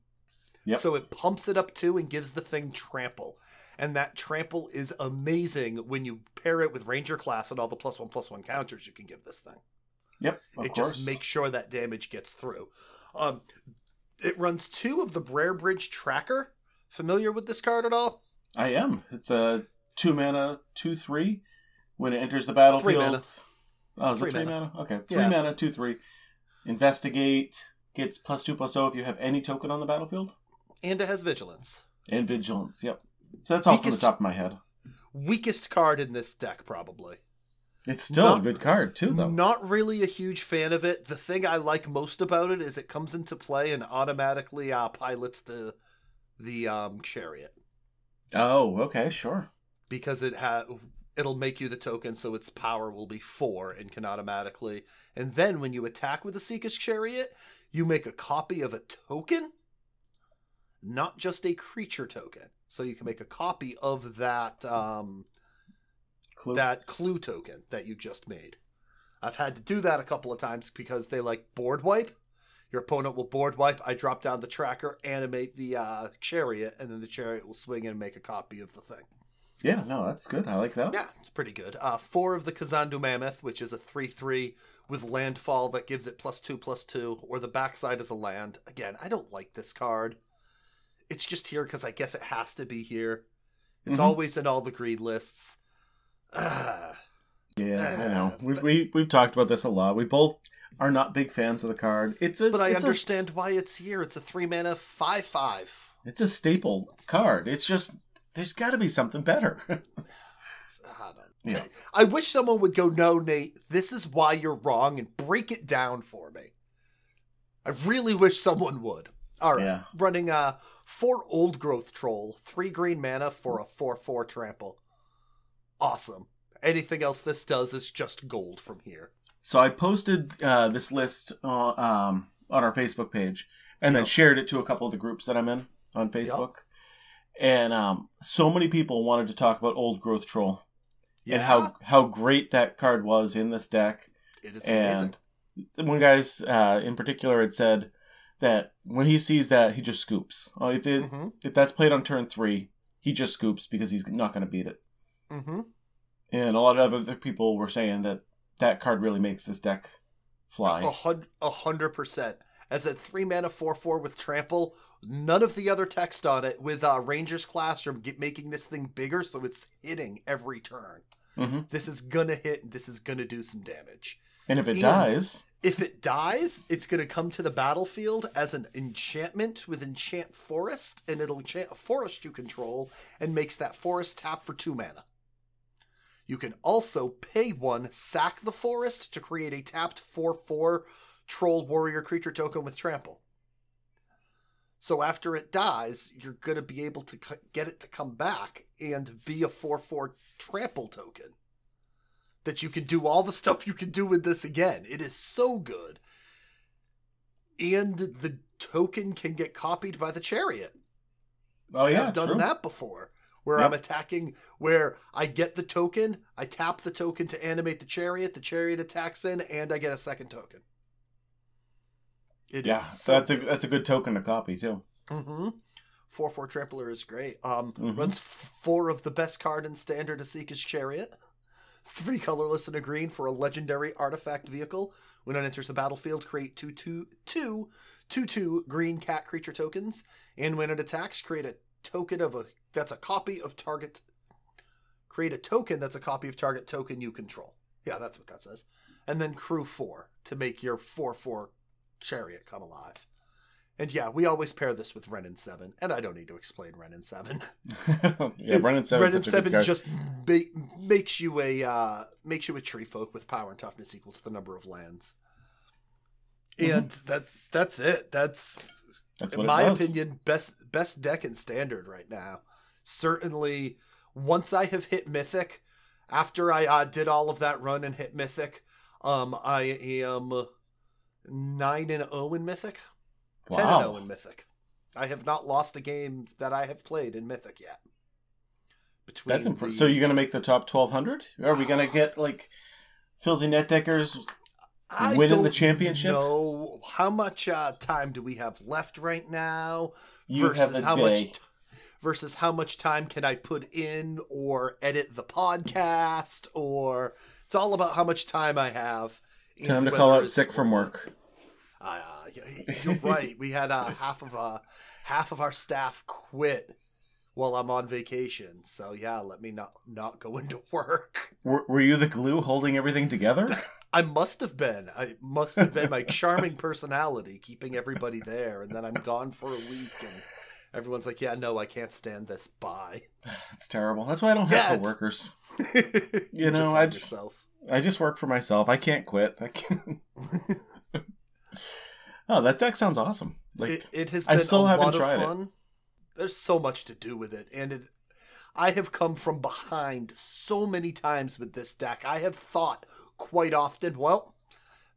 Yep. So it pumps it up two and gives the thing trample. And that trample is amazing when you pair it with Ranger class and all the plus one plus one counters you can give this thing. Yep, of it course. just makes sure that damage gets through. Um, it runs two of the Briarbridge Tracker. Familiar with this card at all? I am. It's a two mana, two three. When it enters the battlefield, Three mana. oh, is Three it three mana. mana? Okay, three Yeah. mana, two three. Investigate gets plus two plus zero if you have any token on the battlefield, And it has Vigilance. and vigilance. Yep. So that's all from the top of my head. Weakest card in this deck, probably. It's still Not- a good card too, though. Not really a huge fan of it. The thing I like most about it is it comes into play and automatically uh, pilots the the um, chariot Oh, okay, sure. because it ha- it'll make you the token, so its power will be four and can automatically. And then when you attack with the Seeker's chariot, you make a copy of a token, not just a creature token. So you can make a copy of that um, Clue. that clue token that you just made. I've had to do that a couple of times because they like board wipe. Your opponent will board wipe. I drop down the tracker, animate the uh, chariot, and then the chariot will swing in and make a copy of the thing. Yeah, no, that's good. I like that. Yeah, it's pretty good. Uh, four of the Kazandu Mammoth, which is a 3 3 with landfall that gives it plus two, plus two, or the backside is a land. Again, I don't like this card. It's just here because I guess it has to be here. It's Mhm. always in all the green lists. Ah. (sighs) Yeah, I know. Uh, (sighs) We've but- we, we've talked about this a lot. We both are not big fans of the card. It's a But I it's a understand why it's here. It's a three mana five five. It's a staple card. It's just there's got to be something better. (laughs) I don't. Yeah. I wish someone would go, no, Nate. This is why you're wrong, and break it down for me. I really wish someone would. All right, Yeah. running uh four old growth troll, three green mana for a four four trample. Awesome. Anything else this does is just gold from here. so I posted uh, this list uh, um, on our Facebook page, and then shared it to a couple of the groups that I'm in on Facebook. And um, so many people wanted to talk about Old Growth Troll and how how great that card was in this deck. it is amazing. One guy's uh, in particular had said that when he sees that, he just scoops. Oh, if it, Mm-hmm. if that's played on turn three, he just scoops because he's not going to beat it. Mm-hmm. And a lot of other people were saying that that card really makes this deck fly. A hundred percent. As a three mana four four with trample, none of the other text on it with uh, Rangers Classroom get, making this thing bigger, so it's hitting every turn. hmm This is gonna hit. and This is gonna do some damage. And if it And- dies, If it dies, it's gonna come to the battlefield as an enchantment with enchant forest, and it'll enchant a forest you control and makes that forest tap for two mana. You can also pay one, sack the forest to create a tapped 4 4 troll warrior creature token with trample. So after it dies, you're going to be able to c- get it to come back and be a 4 4 trample token. That you can do all the (laughs) stuff you can do with this again. It is so good. And the token can get copied by the chariot. oh yeah, I've done true. that before. Where Yep. I'm attacking, where I get the token, I tap the token to animate the chariot, the chariot attacks in, and I get a second token. It Yeah, so that's a that's a good token to copy too. Mm-hmm. Four four trampler is great. Um, Mhm. runs four of the best card in standard to Esika's Chariot. Three colorless and a green for a legendary artifact vehicle. When it enters the battlefield, create two two two two two green cat creature tokens, and when it attacks, create a token of a that's a copy of target. Create a token that's a copy of target token you control. Yeah, that's what that says. And then crew four to make your four four chariot come alive. And yeah, we always pair this with Wrenn and Seven, and I don't need to explain Wrenn and Seven. (laughs) yeah, Seven. Ren and such a good Seven just ma- makes you a uh, makes you a tree folk with power and toughness equal to the number of lands. Mm-hmm. And that that's it. That's That's in my opinion best best deck in standard right now. Certainly once I have hit Mythic, after I uh, did all of that run and hit Mythic, um, I am nine and zero in Mythic. Ten and zero in Mythic. I have not lost a game that I have played in Mythic yet. Between That's impressive. the- So you're gonna make the top 1200? Are we gonna get like filthy net deckers? I winning the championship? know how much uh, time do we have left right now? You have the how day. much t- versus how much time can I put in or edit the podcast or it's all about how much time I have. Time to call out sick from work. Uh, you're right. We had uh, (laughs) half of uh, half of our staff quit while I'm on vacation. So yeah, let me not not go (laughs) into work. Were, were you the glue holding everything together? (laughs) I must have been. I must have been my charming personality keeping everybody there, and then I'm gone for a week, and everyone's like, "Yeah, no, I can't stand this. Bye." (sighs) It's terrible. That's why I don't Yeah, have it's- coworkers. you know, I yourself. I just work for myself. I can't quit. I can't. (laughs) oh, that deck sounds awesome. Like it, it has I still a haven't lot tried it. There's so much to do with it, and it. I have come from behind so many times with this deck. I have thought quite often, well,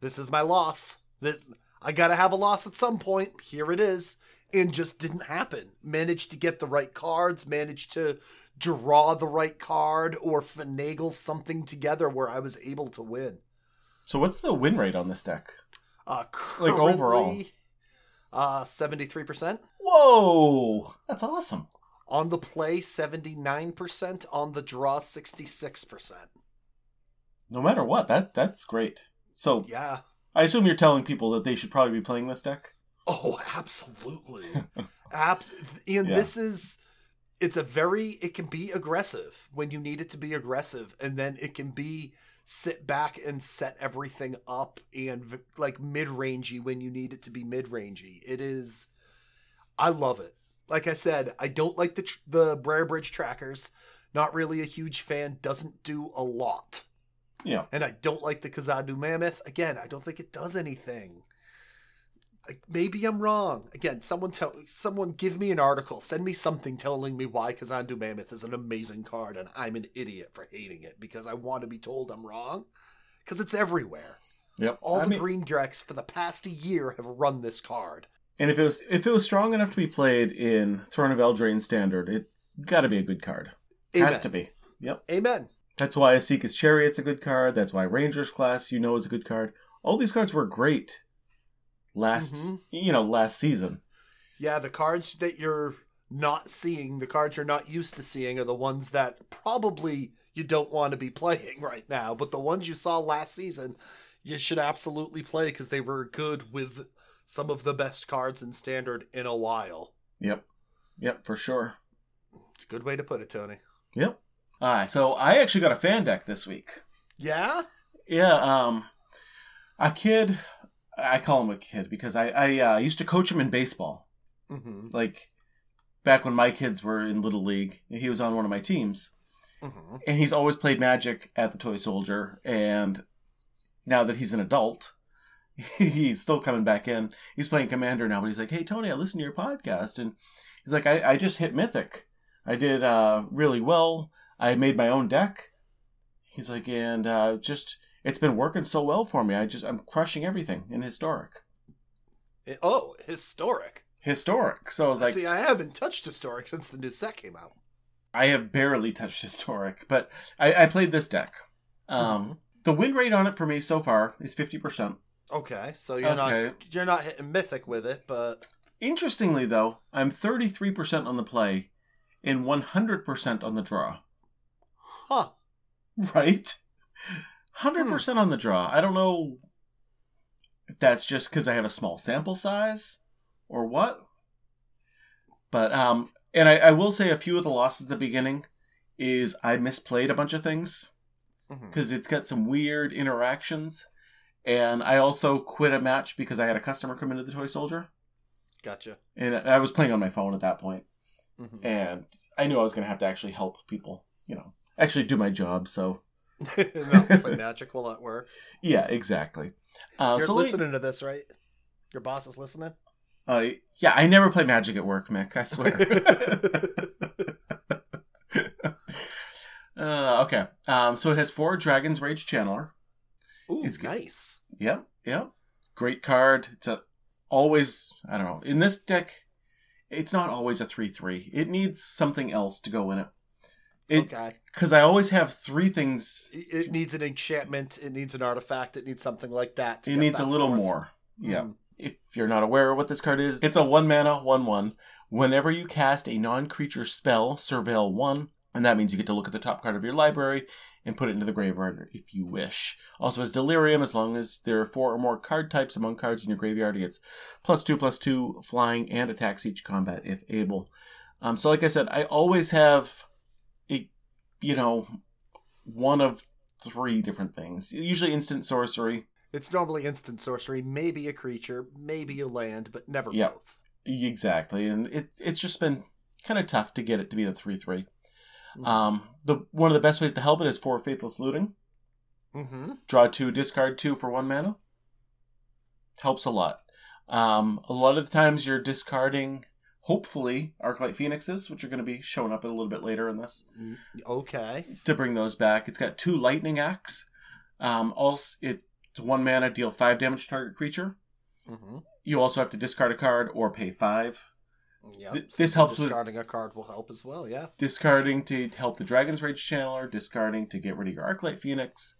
this is my loss. That I gotta have a loss at some point. Here it is, and just didn't happen. Managed to get the right cards. Managed to draw the right card or finagle something together where I was able to win. so what's the win rate on this deck? Uh, Like, overall. uh, seventy three percent. Whoa, that's awesome. On the play, 79%. On the draw, 66%. No matter what, that that's great. So Yeah. I assume you're telling people that they should probably be playing this deck. Oh, absolutely. (laughs) Abs- and Yeah. this is, it's a very, it can be aggressive when you need it to be aggressive. And then it can be sit back and set everything up and v- like mid rangey when you need it to be mid rangey. It is, I love it. Like I said, I don't like the tr- the Briarbridge trackers. Not really a huge fan. Doesn't do a lot. Yeah. And I don't like the Kazandu Mammoth. Again, I don't think it does anything. Maybe I'm wrong. Again, someone tell someone give me an article. Send me something telling me why Kazandu Mammoth is an amazing card and I'm an idiot for hating it because I want to be told I'm wrong. Because it's everywhere. Yep. All I the mean- green decks for the past year have run this card. And if it was if it was strong enough to be played in Throne of Eldraine standard, it's got to be a good card. Amen. Has to be. Yep. Amen. That's why Esika's Chariot's a good card. That's why Rangers class you know is a good card. All these cards were great last Mhm. you know last season. Yeah, the cards that you're not seeing, the cards you're not used to seeing, are the ones that probably you don't want to be (laughs) playing right now. But the ones you saw last season, you should absolutely play because they were good with some of the best cards in standard in a while. Yep. Yep, for sure. It's a good way to put it, Tony. Yep. All right, so I actually got a fan deck this week. Yeah? Yeah, um, a kid. I call him a kid because I I uh, used to coach him in baseball. Mm-hmm. Like back when my kids were in little league, he was on one of my teams, Mm-hmm. and he's always played Magic at the Toy Soldier. And now that he's an adult, (laughs) he's still coming back in. He's playing Commander now, but he's like, "Hey Tony, I listened to your podcast," and he's like, "I, I just hit Mythic. I did uh, really well. I made my own deck." He's like, and uh, just it's been working so well for me. I just I'm crushing everything in historic, oh, historic. historic. So I was like, See, I haven't touched historic since the new set came out. I have barely touched historic, but I, I played this deck. Um, the win rate on it for me so far is fifty percent. Okay, so you're Okay. not you're not hitting mythic with it, but Interestingly, though, I'm thirty three percent on the play, and one hundred percent on the draw. huh. (laughs) Right, hundred percent on the draw. I don't know if that's just because I have a small sample size or what. But um, and I, I will say a few of the losses at the beginning is I misplayed a bunch of things. Because it's got some weird interactions. And I also quit a match because I had a customer come into the toy soldier, Gotcha. and I was playing on my phone at that point, Mhm. and I knew I was going to have to actually help people, you know, actually do my job. So (laughs) no, play magic while at work. yeah, exactly. Uh, You're so let me- listening to this, right? Your boss is listening. uh, yeah, I never play Magic at work, Mick. I swear. (laughs) (laughs) Uh, okay. Um, so it has four Dragon's Rage Channeler. Ooh, It's nice. Yep, yep. Great card. It's a always I don't know. In this deck, it's not always a three three. It needs something else to go in it. It okay. because I always have three things. It needs an enchantment. It needs an artifact. It needs something like that. It needs a little forth. more. Yeah. Mm. If you're not aware of what this card is, it's a one mana, one one. Whenever you cast a non creature spell, surveil one, and that means you get to look at the top card of your library and put it into the graveyard if you wish. Also has delirium as long as there are four or more card types among cards in your graveyard. It gets plus two, plus two flying and attacks each combat if able. Um, so like I said, I always have you know, one of three different things. Usually instant sorcery. It's normally instant sorcery, maybe a creature, maybe a land, but never Yep. both. Exactly, and it's it's just been kind of tough to get it to be the three three. Mhm. Um, the one of the best ways to help it is for faithless looting. Mm-hmm. Draw two, discard two for one mana. Helps a lot. Um, a lot of the times you're discarding, hopefully, Arclight Phoenixes, which are going to be showing up a little bit later in this, Okay. to bring those back. It's got two Lightning Axe. Um, also, it's one mana, deal five damage to target creature. Mm-hmm. You also have to discard a card or pay five. Yep. Th- this helps with- discarding a card will help as well. Yeah. discarding to help the Dragon's Rage Channeler, discarding to get rid of your Arclight Phoenix.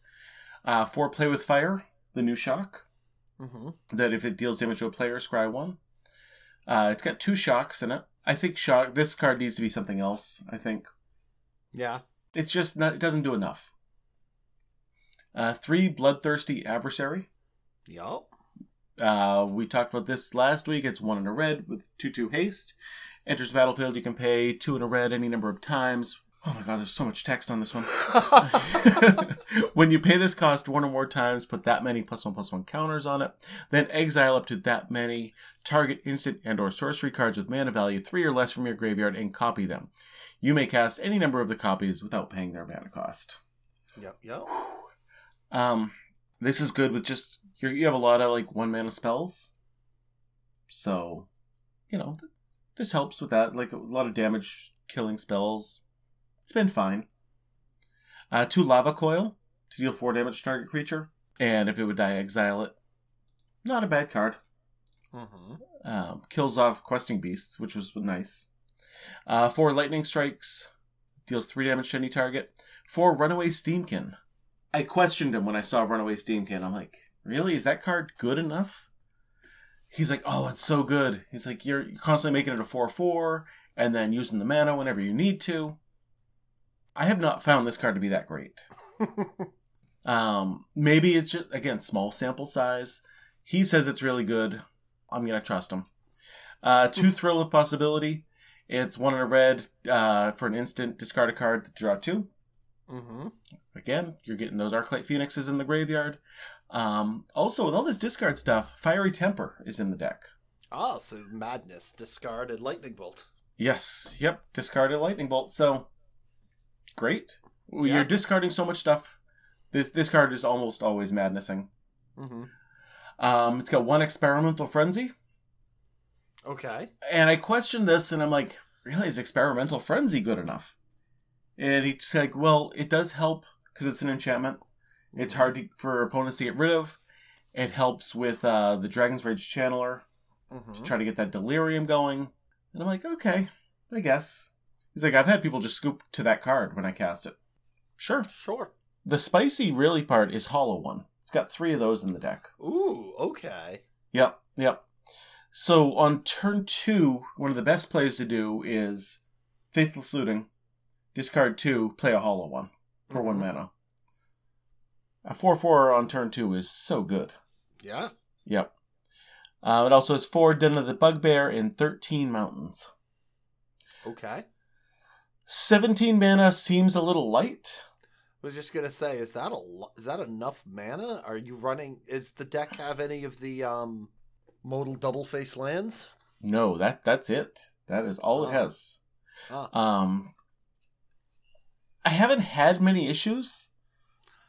Uh, for Play with Fire, the new shock, Mm-hmm. that if it deals damage to a player, scry one. Uh, it's got two shocks in it. I think shock. This card needs to be something else. I think Yeah. it's just not. It doesn't do enough. Uh, three bloodthirsty adversary. Yup. Uh, we talked about this last week. It's one in a red with two two haste. Enters the battlefield. You can pay two in a red any number of times. Oh my god, there's so much text on this one. (laughs) (laughs) when you pay this cost one or more times, put that many plus one plus one counters on it. Then exile up to that many target instant and or sorcery cards with mana value three or less from your graveyard and copy them. You may cast any number of the copies without paying their mana cost. yep. Yep. Um, this is good with just you you have a lot of like one mana spells, so you know th- this helps with that. Like a lot of damage killing spells. It's been fine. Uh, two lava coil to deal four damage to target creature, and if it would die, exile it. Not a bad card. Mm-hmm. Um, kills off questing beasts, which was nice. Uh, four lightning strikes, deals three damage to any target. Four runaway steamkin. I questioned him when I saw runaway steamkin. I'm like, really? Is that card good enough? He's like, oh, it's so good. He's like, you're constantly making it a four-four, and then using the mana whenever you need to. I have not found this card to be that great. (laughs) Um, maybe it's just again small sample size. He says it's really good. I'm gonna trust him. Uh, two (laughs) thrill of possibility. It's one in a red uh, for an instant. Discard a card to draw two. mm-hmm. Again, you're getting those Arclight Phoenixes in the graveyard. Um, also, with all this discard stuff, Fiery Temper is in the deck. Ah, so madness, discard, and lightning bolt. Yes, yep, discarded Lightning Bolt. So, great. Yeah. You're discarding so much stuff. This this card is almost always madnessing. Mm-hmm. Um, it's got one Experimental Frenzy. Okay. And I questioned this, and I'm like, really, is experimental frenzy good enough? And he's like, well, it does help because it's an enchantment. It's hard to, for opponents to get rid of. It helps with uh, the Dragon's Rage Channeler Mm-hmm. to try to get that delirium going. And I'm like, okay, I guess. He's like, I've had people just scoop to that card when I cast it. Sure. Sure. The spicy really part is Hollow One. It's got three of those in the deck. Ooh. Okay. Yep, yep. So on turn two, one of the best plays to do is Faithless Looting, discard two, play a hollow one for one Mhm. mana. A 4 4 on turn two is so good. Yeah. Yep. Uh, it also has four Den of the Bugbear and 13 Mountains. Okay. 17 mana seems a little light. I was just gonna say, is that a is that enough mana? Are you running? Is the deck have any of the um modal double face lands? No, that that's it. That is all Oh. it has. Um, I haven't had many issues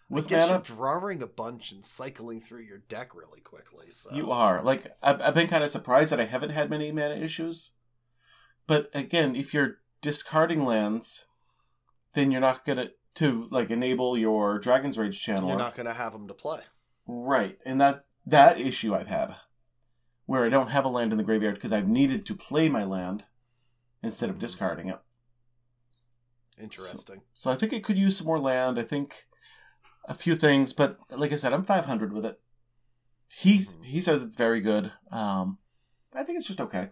with I mana. you're drawing a bunch and cycling through your deck really quickly. So You are like I've, I've been kind of surprised that I haven't had many mana issues. But again, if you're discarding lands, then you're not gonna to like enable your Dragon's Rage channel. You're not going to have them to play. Right, and that that issue I've had, where I don't have a land in the graveyard because I've needed to play my land instead of Mhm. discarding it. Interesting. So I think it could use some more land. I think a few things, but like I said, I'm 500 with it. He Mhm. he says it's very good. Um, I think it's just okay.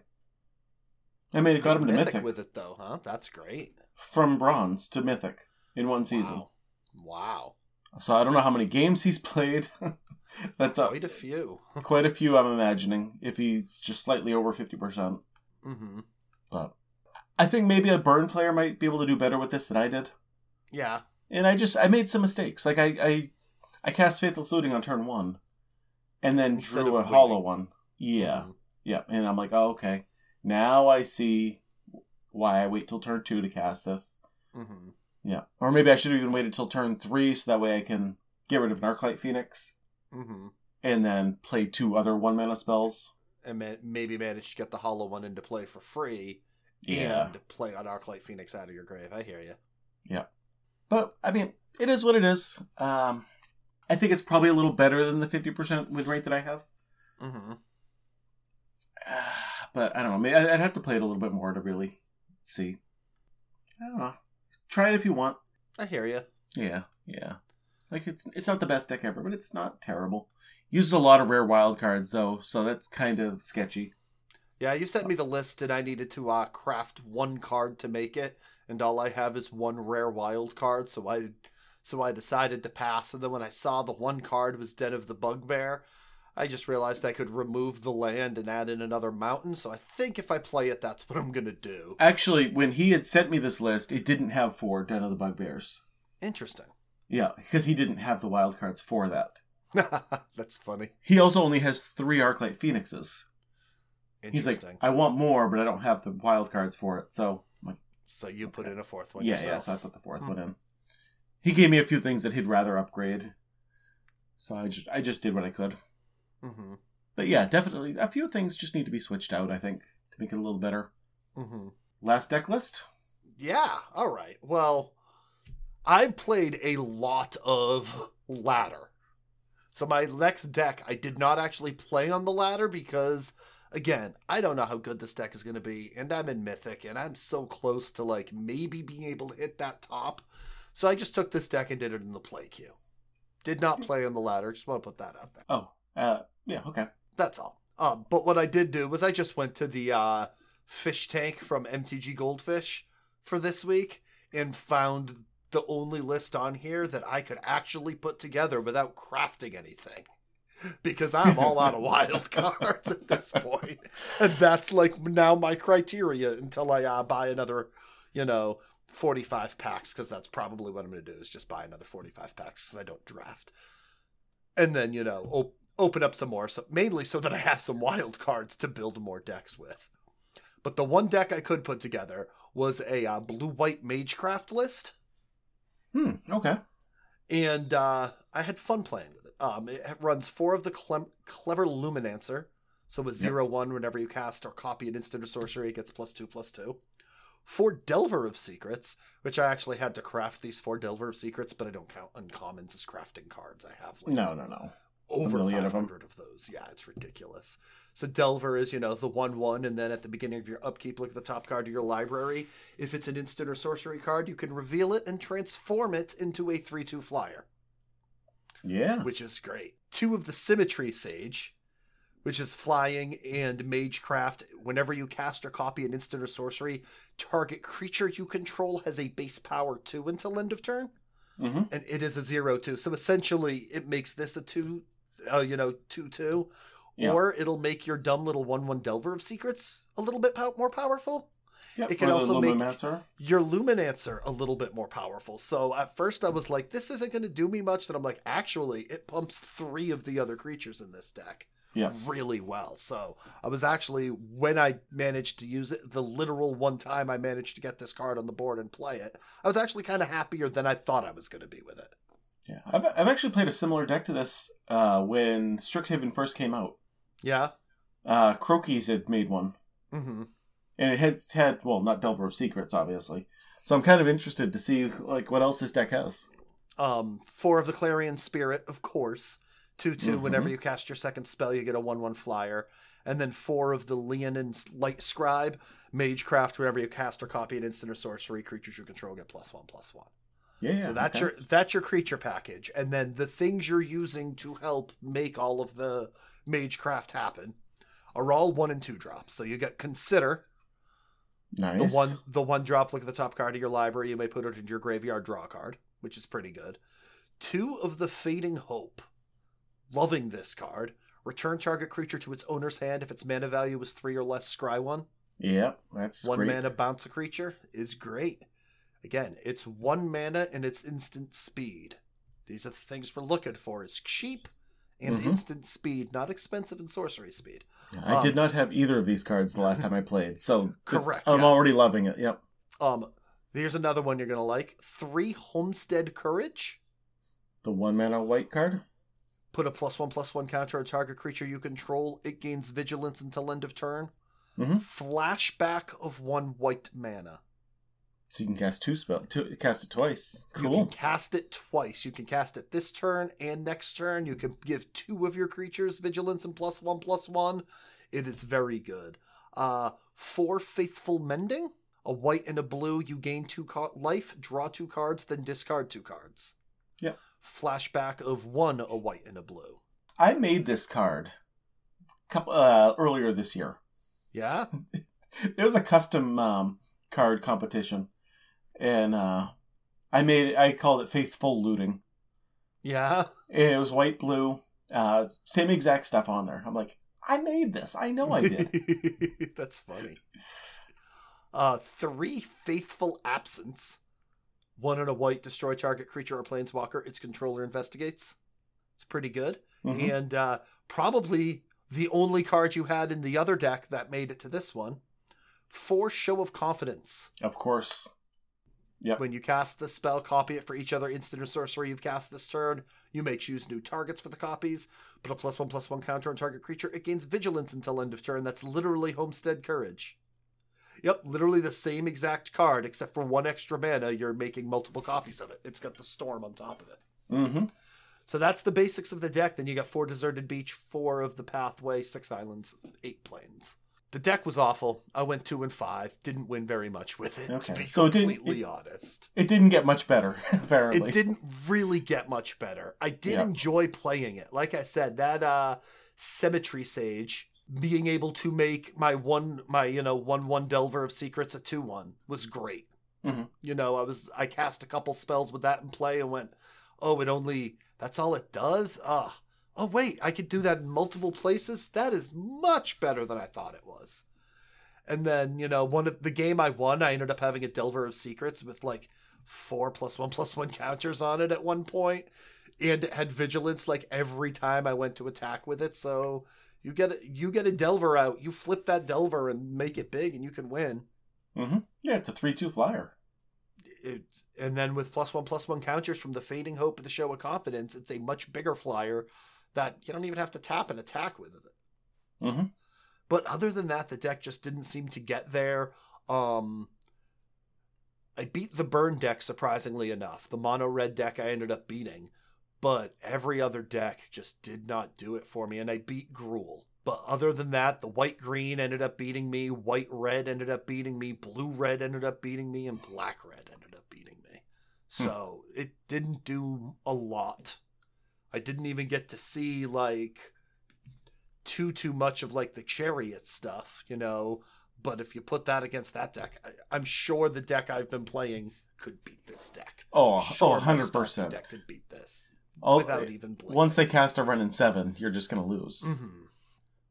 I mean, it got him to mythic, with it though, huh? That's great. from bronze to mythic in one season. Wow. Wow. So I don't know how many games he's played. (laughs) That's a, Quite a few. (laughs) quite a few. I'm imagining if he's just slightly over 50 percent. hmm But I think maybe a burn player might be able to do better with this than I did. Yeah. And I just I made some mistakes. Like I I, I cast Faithless Looting on turn one, and then Instead drew a of hollow one. Yeah, Mhm. yeah. And I'm like, oh, okay. Now I see why I wait till turn two to cast this. Mhm. Yeah, or maybe I should have even waited till turn three so that way I can get rid of an Arclight Phoenix Mhm. and then play two other one mana spells. And ma- maybe manage to get the hollow one into play for free. Yeah. And play an Arclight Phoenix out of your grave. I hear you. Yeah, but I mean, it is what it is. Um, I think it's probably a little better than the fifty percent win rate that I have. hmm (sighs) but I don't know. Maybe I'd have to play it a little bit more to really see. I don't know. Try it if you want. I hear you. Yeah, yeah. Like it's it's not the best deck ever, but it's not terrible. Uses a lot of rare wild cards though, so that's kind of sketchy. Yeah, you sent me the list, and I needed to uh, craft one card to make it, and all I have is one rare wild card. So I, so I decided to pass. And then when I saw the one card was Den of the Bugbear, I just realized I could remove the land and add in another mountain. So I think if I play it, that's what I'm gonna do. Actually, when he had sent me this list, it didn't have four Den of the Bugbears. Interesting. Yeah, because he didn't have the wild cards for that. (laughs) that's funny. He also only has three Arclight Phoenixes. He's like, I want more, but I don't have the wild cards for it. So, like, so you put okay. in a fourth one yeah, yourself. yeah. So I put the fourth Hmm. one in. He gave me a few things that he'd rather upgrade, so I just I just did what I could. Mm-hmm. But yeah, definitely a few things just need to be switched out. I think to make it a little better. Mm-hmm. Last deck list. Yeah, all right. Well, I played a lot of ladder. So my next deck, I did not actually play on the ladder because, again, I don't know how good this deck is going to be, and I'm in Mythic, and I'm so close to like maybe being able to hit that top. So I just took this deck and did it in the play queue. Did not play on the ladder. Just want to put that out there. Oh, uh, yeah, okay. That's all. Um, but what I did do was I just went to the uh, fish tank from MTG Goldfish for this week and found the only list on here that I could actually put together without crafting anything. Because I'm all out of (laughs) wild cards at this point. And that's like now my criteria until I uh, buy another, you know, 45 packs, because that's probably what I'm going to do is just buy another 45 packs because I don't draft. And then, you know, op- open up some more, so mainly so that I have some wild cards to build more decks with. But the one deck I could put together was a uh, blue-white magecraft list, Hmm. Okay. and uh, I had fun playing with it. Um, it runs four of the clem- clever Lumimancer, so with zero one, whenever you cast or copy an instant or sorcery, it gets plus two plus two. Four Delver of Secrets, which I actually had to craft these four Delver of Secrets, but I don't count uncommons as crafting cards. I have like No, no, no. Over million 500 of, those. Yeah, it's ridiculous. So Delver is, you know, the 1 1, and then at the beginning of your upkeep, look at the top card of your library. If it's an instant or sorcery card, you can reveal it and transform it into a 3 2 flyer, Yeah. which is great. Two of the Symmetry Sage, which is flying and magecraft. Whenever you cast or copy an instant or sorcery, target creature you control has a base power 2 until end of turn Mm-hmm. and it is a zero two. So essentially, it makes this a two, uh, you know, two two, Yeah. or it'll make your dumb little one one Delver of Secrets a little bit pow- more powerful. Yep. It can also make-. Your Lumimancer a little bit more powerful. So at first I was like, this isn't going to do me much. Then I'm like, actually, it pumps three of the other creatures in this deck. Yeah. Really well. So I was actually when I managed to use it, the literal one time I managed to get this card on the board and play it, I was actually kind of happier than I thought I was going to be with it. Yeah. I've, I've actually played a similar deck to this uh, when Strixhaven first came out. Yeah. Uh, Crokeyz had made one, Mm-hmm. and it has had well, not Delver of Secrets, obviously. So I'm kind of interested to see like what else this deck has. Um, four of the Clarion Spirit, of course. 2 2. Mhm. Whenever you cast your second spell, you get a 1 1 flyer. And then four of the Leonin Light Scribe, Magecraft. Whenever you cast or copy an instant or sorcery, creatures you control get plus one plus one. Yeah, so that's okay. your that's your creature package, and then the things you're using to help make all of the Magecraft happen are all one and two drops. So you get consider nice. the one the one drop. Look at the top card of your library. You may put it into your graveyard. Draw card, which is pretty good. Two of the Fading Hope. Loving this card. Return target creature to its owner's hand if its mana value is three or less. Scry one. Yep, that's one great. mana bounce a creature is great. Again, it's one mana and it's instant speed. These are the things we're looking for: is cheap and Mhm. instant speed, not expensive and sorcery speed. I Um, did not have either of these cards the last time I played, so (laughs) Correct, I'm yeah. already loving it. Yep. Um, here's another one you're gonna like: three Homestead Courage. The one mana white card. Put a plus one plus one counter on a target creature you control. It gains vigilance until end of turn. Mhm. Flashback of one white mana. So you can cast two spell, two, cast it twice. You Cool. can cast it twice. You can cast it this turn and next turn. You can give two of your creatures vigilance and plus one plus one. It is very good. Uh, four faithful mending. A white and a blue. You gain two ca- life, draw two cards, then discard two cards. Yeah. Flashback of one a white and a blue. I made this card couple uh, earlier this year. Yeah. (laughs) There was a custom um, card competition, and uh, I made it. I called it Faithful Looting. Yeah. And it was white, blue, uh, same exact stuff on there. I'm like, I made this. I know I did. (laughs) That's funny. Uh, three faithful absence. One in a white, destroy target creature or planeswalker. Its controller investigates. It's pretty good, Mhm. and uh, probably the only card you had in the other deck that made it to this one. Four show of confidence. Of course. Yep. When you cast this spell, copy it for each other instant or sorcery you've cast this turn. You may choose new targets for the copies. Put a plus one plus one counter on target creature. It gains vigilance until end of turn. That's literally Homestead Courage. Yep, literally the same exact card, except for one extra mana, you're making multiple copies of it. It's got the storm on top of it. Mm-hmm. So that's the basics of the deck. Then you got four Deserted Beach, four of the Pathway, six islands, eight plains. The deck was awful. I went two and five. Didn't win very much with it, to Okay, be so it didn't- completely honest. It didn't get much better, (laughs) apparently. It didn't really get much better. I did Yeah. enjoy playing it. Like I said, that uh Symmetry Sage, being able to make my one my, you know, one one Delver of Secrets a two one was great. Mhm. You know, I was I cast a couple spells with that in play and went, Oh, it only that's all it does? Ah. Oh wait, I could do that in multiple places? That is much better than I thought it was. And then, you know, one of the game I won, I ended up having a Delver of Secrets with like four plus one (laughs) plus one counters on it at one point, and it had vigilance like every time I went to attack with it. So you get a, you get a Delver out, you flip that Delver and make it big, and you can win. Mm-hmm. Yeah, it's a three-two flyer. It, and then with plus one plus one counters from the Fading Hope of the Show of Confidence, it's a much bigger flyer that you don't even have to tap and attack with it. Mm-hmm. But other than that, the deck just didn't seem to get there. Um, I beat the burn deck surprisingly enough. The mono red deck I ended up beating, but every other deck just did not do it for me. And I beat Gruul. But other than that, the white green ended up beating me, white red ended up beating me, blue red ended up beating me, and black red ended up beating me. So it didn't do a lot. I didn't even get to see like too too much of like the chariot stuff, you know. But if you put that against that deck, I, I'm sure the deck I've been playing could beat this deck. Oh, Sure, oh, 100%. Stealthy deck could beat this Oh, without even blinking. Once they cast a Wrenn and Seven, you're just going to lose. Mhm.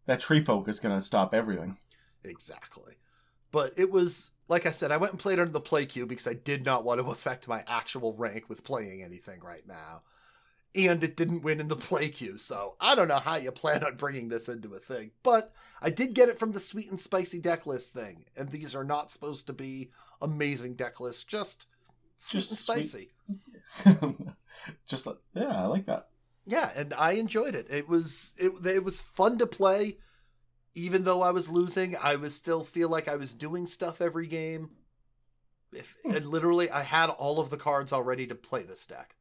That tree folk is going to stop everything. Exactly. But it was like I said, I went and played under the play queue because I did not want to (laughs) affect my actual rank with playing anything right now. And it didn't win in the play queue, so I don't know how you plan on bringing this into a thing. But I did get it from the sweet and spicy deck list thing, and these are not supposed to be amazing deck lists, just sweet Just and sweet. spicy. (laughs) just like, yeah, I like that. Yeah, and I enjoyed it. It was it it was fun to play, even though I was losing, I was still feel like I was doing stuff every game. If hmm. and literally, I had all of the cards already to play this deck,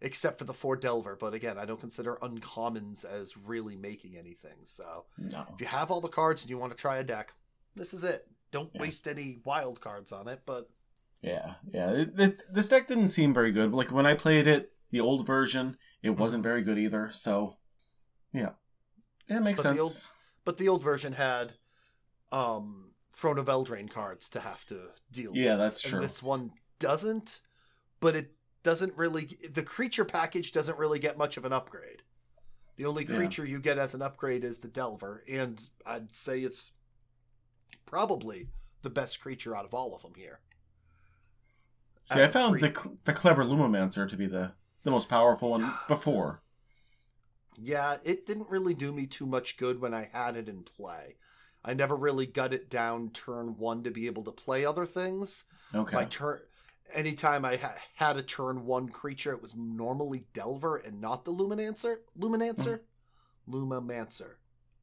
except for the four Delver. But again, I don't consider uncommons as really making anything. So No. if you have all the cards and you want to try a deck, this is it. Don't Yeah. waste any wild cards on it. But Yeah, yeah. This, this deck didn't seem very good. Like when I played it, the old version, it wasn't very good either. So, yeah, it makes But the sense. but the old version had um Throne of Eldraine cards to have to deal with. Yeah, that's and true. this one doesn't, but it doesn't really. The creature package doesn't really get much of an upgrade. The only Yeah. creature you get as an upgrade is the Delver, and I'd say it's probably the best creature out of all of them here. See, I found the the clever Lumomancer to be the the most powerful one (sighs) before. Yeah, it didn't really do me too much good when I had it in play. I never really got it down turn one to be able to play other things. Okay. My turn, anytime I ha- had a turn one creature, it was normally Delver and not the Luminancer. Luminancer, Lumamancer,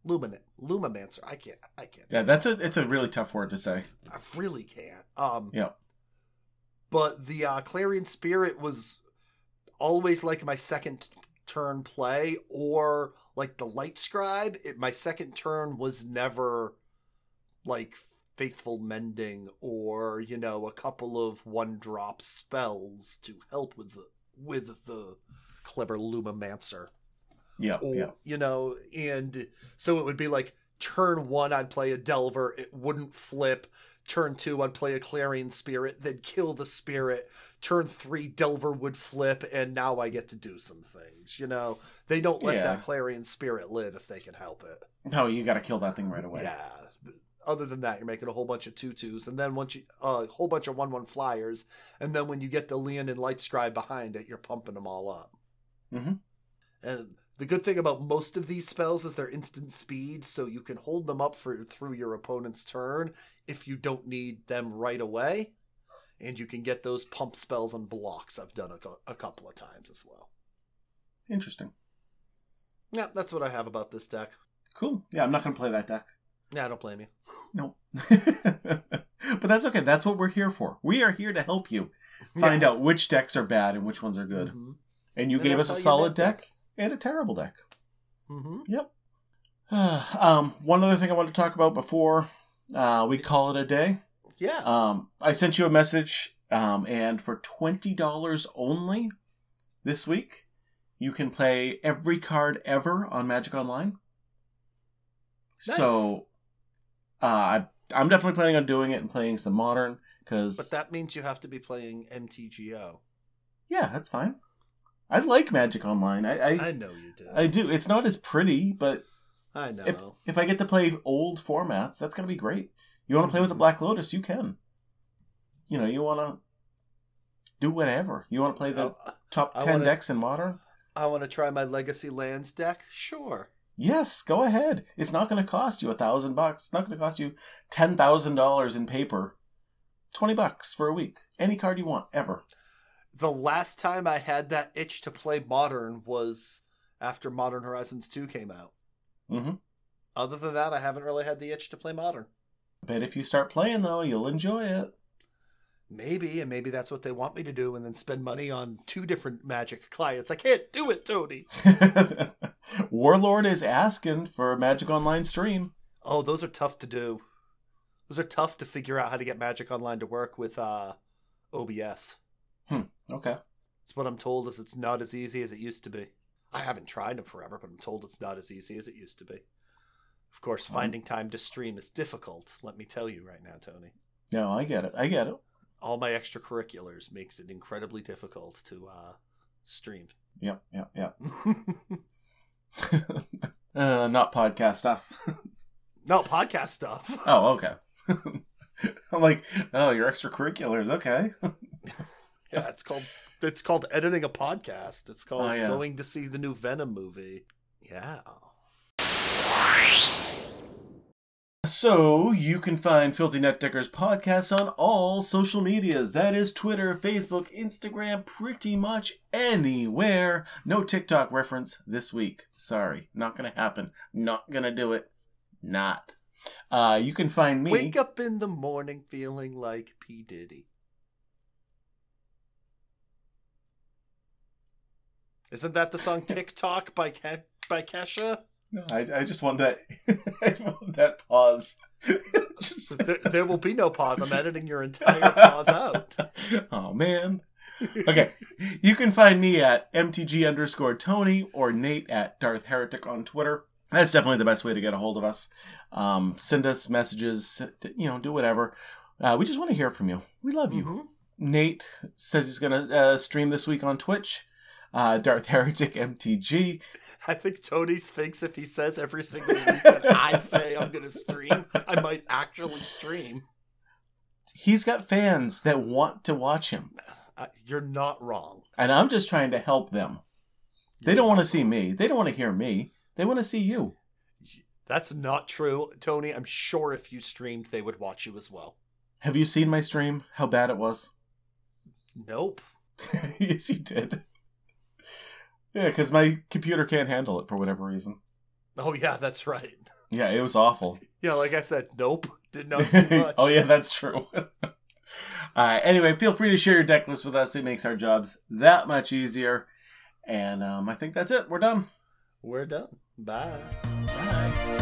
Lumin Lumamancer. I can't. I can't. yeah, that's a it's a really tough word to say. I really can't. Um. Yeah. But the uh, Clarion Spirit was always like my second turn play, or like the Light Scribe. It, my second turn was never like Faithful Mending, or you know, a couple of one drop spells to help with the with the clever Lumamancer Yeah, or yeah. you know and so it would be like turn one i'd play a delver it wouldn't flip turn two i'd play a clarion spirit then kill the spirit turn three delver would flip and now i get to do some things you know they don't let Yeah. that clarion spirit live if they can help it Oh, you got to kill that thing right away. yeah other than that you're making a whole bunch of tutus and then once you uh, a whole bunch of one one flyers and then when you get the leon and light scribe behind it you're pumping them all up Mhm. and the good thing about most of these spells is they're instant speed, so you can hold them up for through your opponent's turn if you don't need them right away, and you can get those pump spells and blocks. I've done a, a couple of times as well. Interesting. Yeah, that's what I have about this deck. Cool. Yeah, I'm not going to play that deck. Yeah, I don't blame you. No. (laughs) but that's okay. That's what we're here for. We are here to help you find out which decks are bad and which ones are good. hmm And you And gave us a solid deck, deck. and a terrible deck. hmm Yep. (sighs) um, one other thing I wanted to talk about before uh, we call it a day. Yeah. Um, I sent you a message, um, and for twenty dollars only this week, you can play every card ever on Magic Online. Nice. So, uh, I'm definitely planning on doing it and playing some modern because. but that means you have to be playing MTGO. yeah, that's fine. I like Magic Online. I I, I know you do. I do. It's not as pretty, but I know. if if I get to play old formats, that's gonna be great. You want to play with the Black Lotus, you can. You know, you want to do whatever. You want to play the I, top I ten wanna- decks in Modern? I want to try my Legacy Lands deck. Sure. Yes, go ahead. It's not going to cost you a thousand bucks. It's not going to cost you ten thousand dollars in paper. Twenty bucks for a week. Any card you want, ever. the last time I had that itch to play modern was after Modern Horizons 2 came out. Mm-hmm. Other than that, I haven't really had the itch to play modern. Bet if you start playing though, you'll enjoy it. Maybe, and maybe that's what they want me to do, and then spend money on two different Magic clients. I can't do it, Tony. (laughs) Warlord is asking for a Magic Online stream. Oh, those are tough to do. Those are tough to figure out how to get Magic Online to work with uh, OBS. Okay. It's what I'm told is it's not as easy as it used to be. I haven't tried them forever, but I'm told it's not as easy as it used to be. Of course, finding time to stream is difficult. Let me tell you right now, Tony. No, I get it. I get it. All my extracurriculars makes it incredibly difficult to uh, stream. Yep, yep, yep. (laughs) (laughs) uh, not podcast stuff. (laughs) no podcast stuff. oh, okay. (laughs) I'm like, oh, your extracurriculars. Okay. Yeah, it's called it's called editing a podcast. It's called Oh, yeah. going to see the new Venom movie. Yeah. So you can find Filthy Net Deckers podcasts on all social medias. That is Twitter, Facebook, Instagram, pretty much anywhere. No TikTok reference this week. Sorry, not gonna happen. Not gonna do it. not. Uh, you can find me. Wake up in the morning feeling like P. Diddy. Isn't that the song (laughs) TikTok by Ke- by Kesha? No, I, I just want that. (laughs) I want that pause. (laughs) just... There, there will be no pause. I'm editing your entire (laughs) pause out. oh man. Okay, you can find me at mtg underscore Tony or Nate at Darth Heretic on Twitter. That's definitely the best way to get a hold of us. Um, send us messages. You know, do whatever. Uh, we just want to hear from you. We love you. Mhm. Nate says he's gonna uh, stream this week on Twitch. Uh, Darth Heretic MTG. I think Tony thinks if he says every single week that I say I'm going to stream, I might actually stream. He's got fans that want to watch him, Uh, you're not wrong. and I'm just trying to help them. They don't want to see me. They don't want to hear me. They want to see you. That's not true, Tony. I'm sure if you streamed, they would watch you as well. Have you seen my stream? How bad it was? Nope. (laughs) yes, you did. Yeah, because my computer can't handle it for whatever reason. Oh yeah, that's right. Yeah, it was awful. (laughs) Yeah, like I said, nope. Did not see much. oh yeah, that's true. (laughs) uh, anyway, feel free to share your deck list with us. It makes our jobs that much easier. And um, I think that's it. We're done. We're done. Bye. Bye.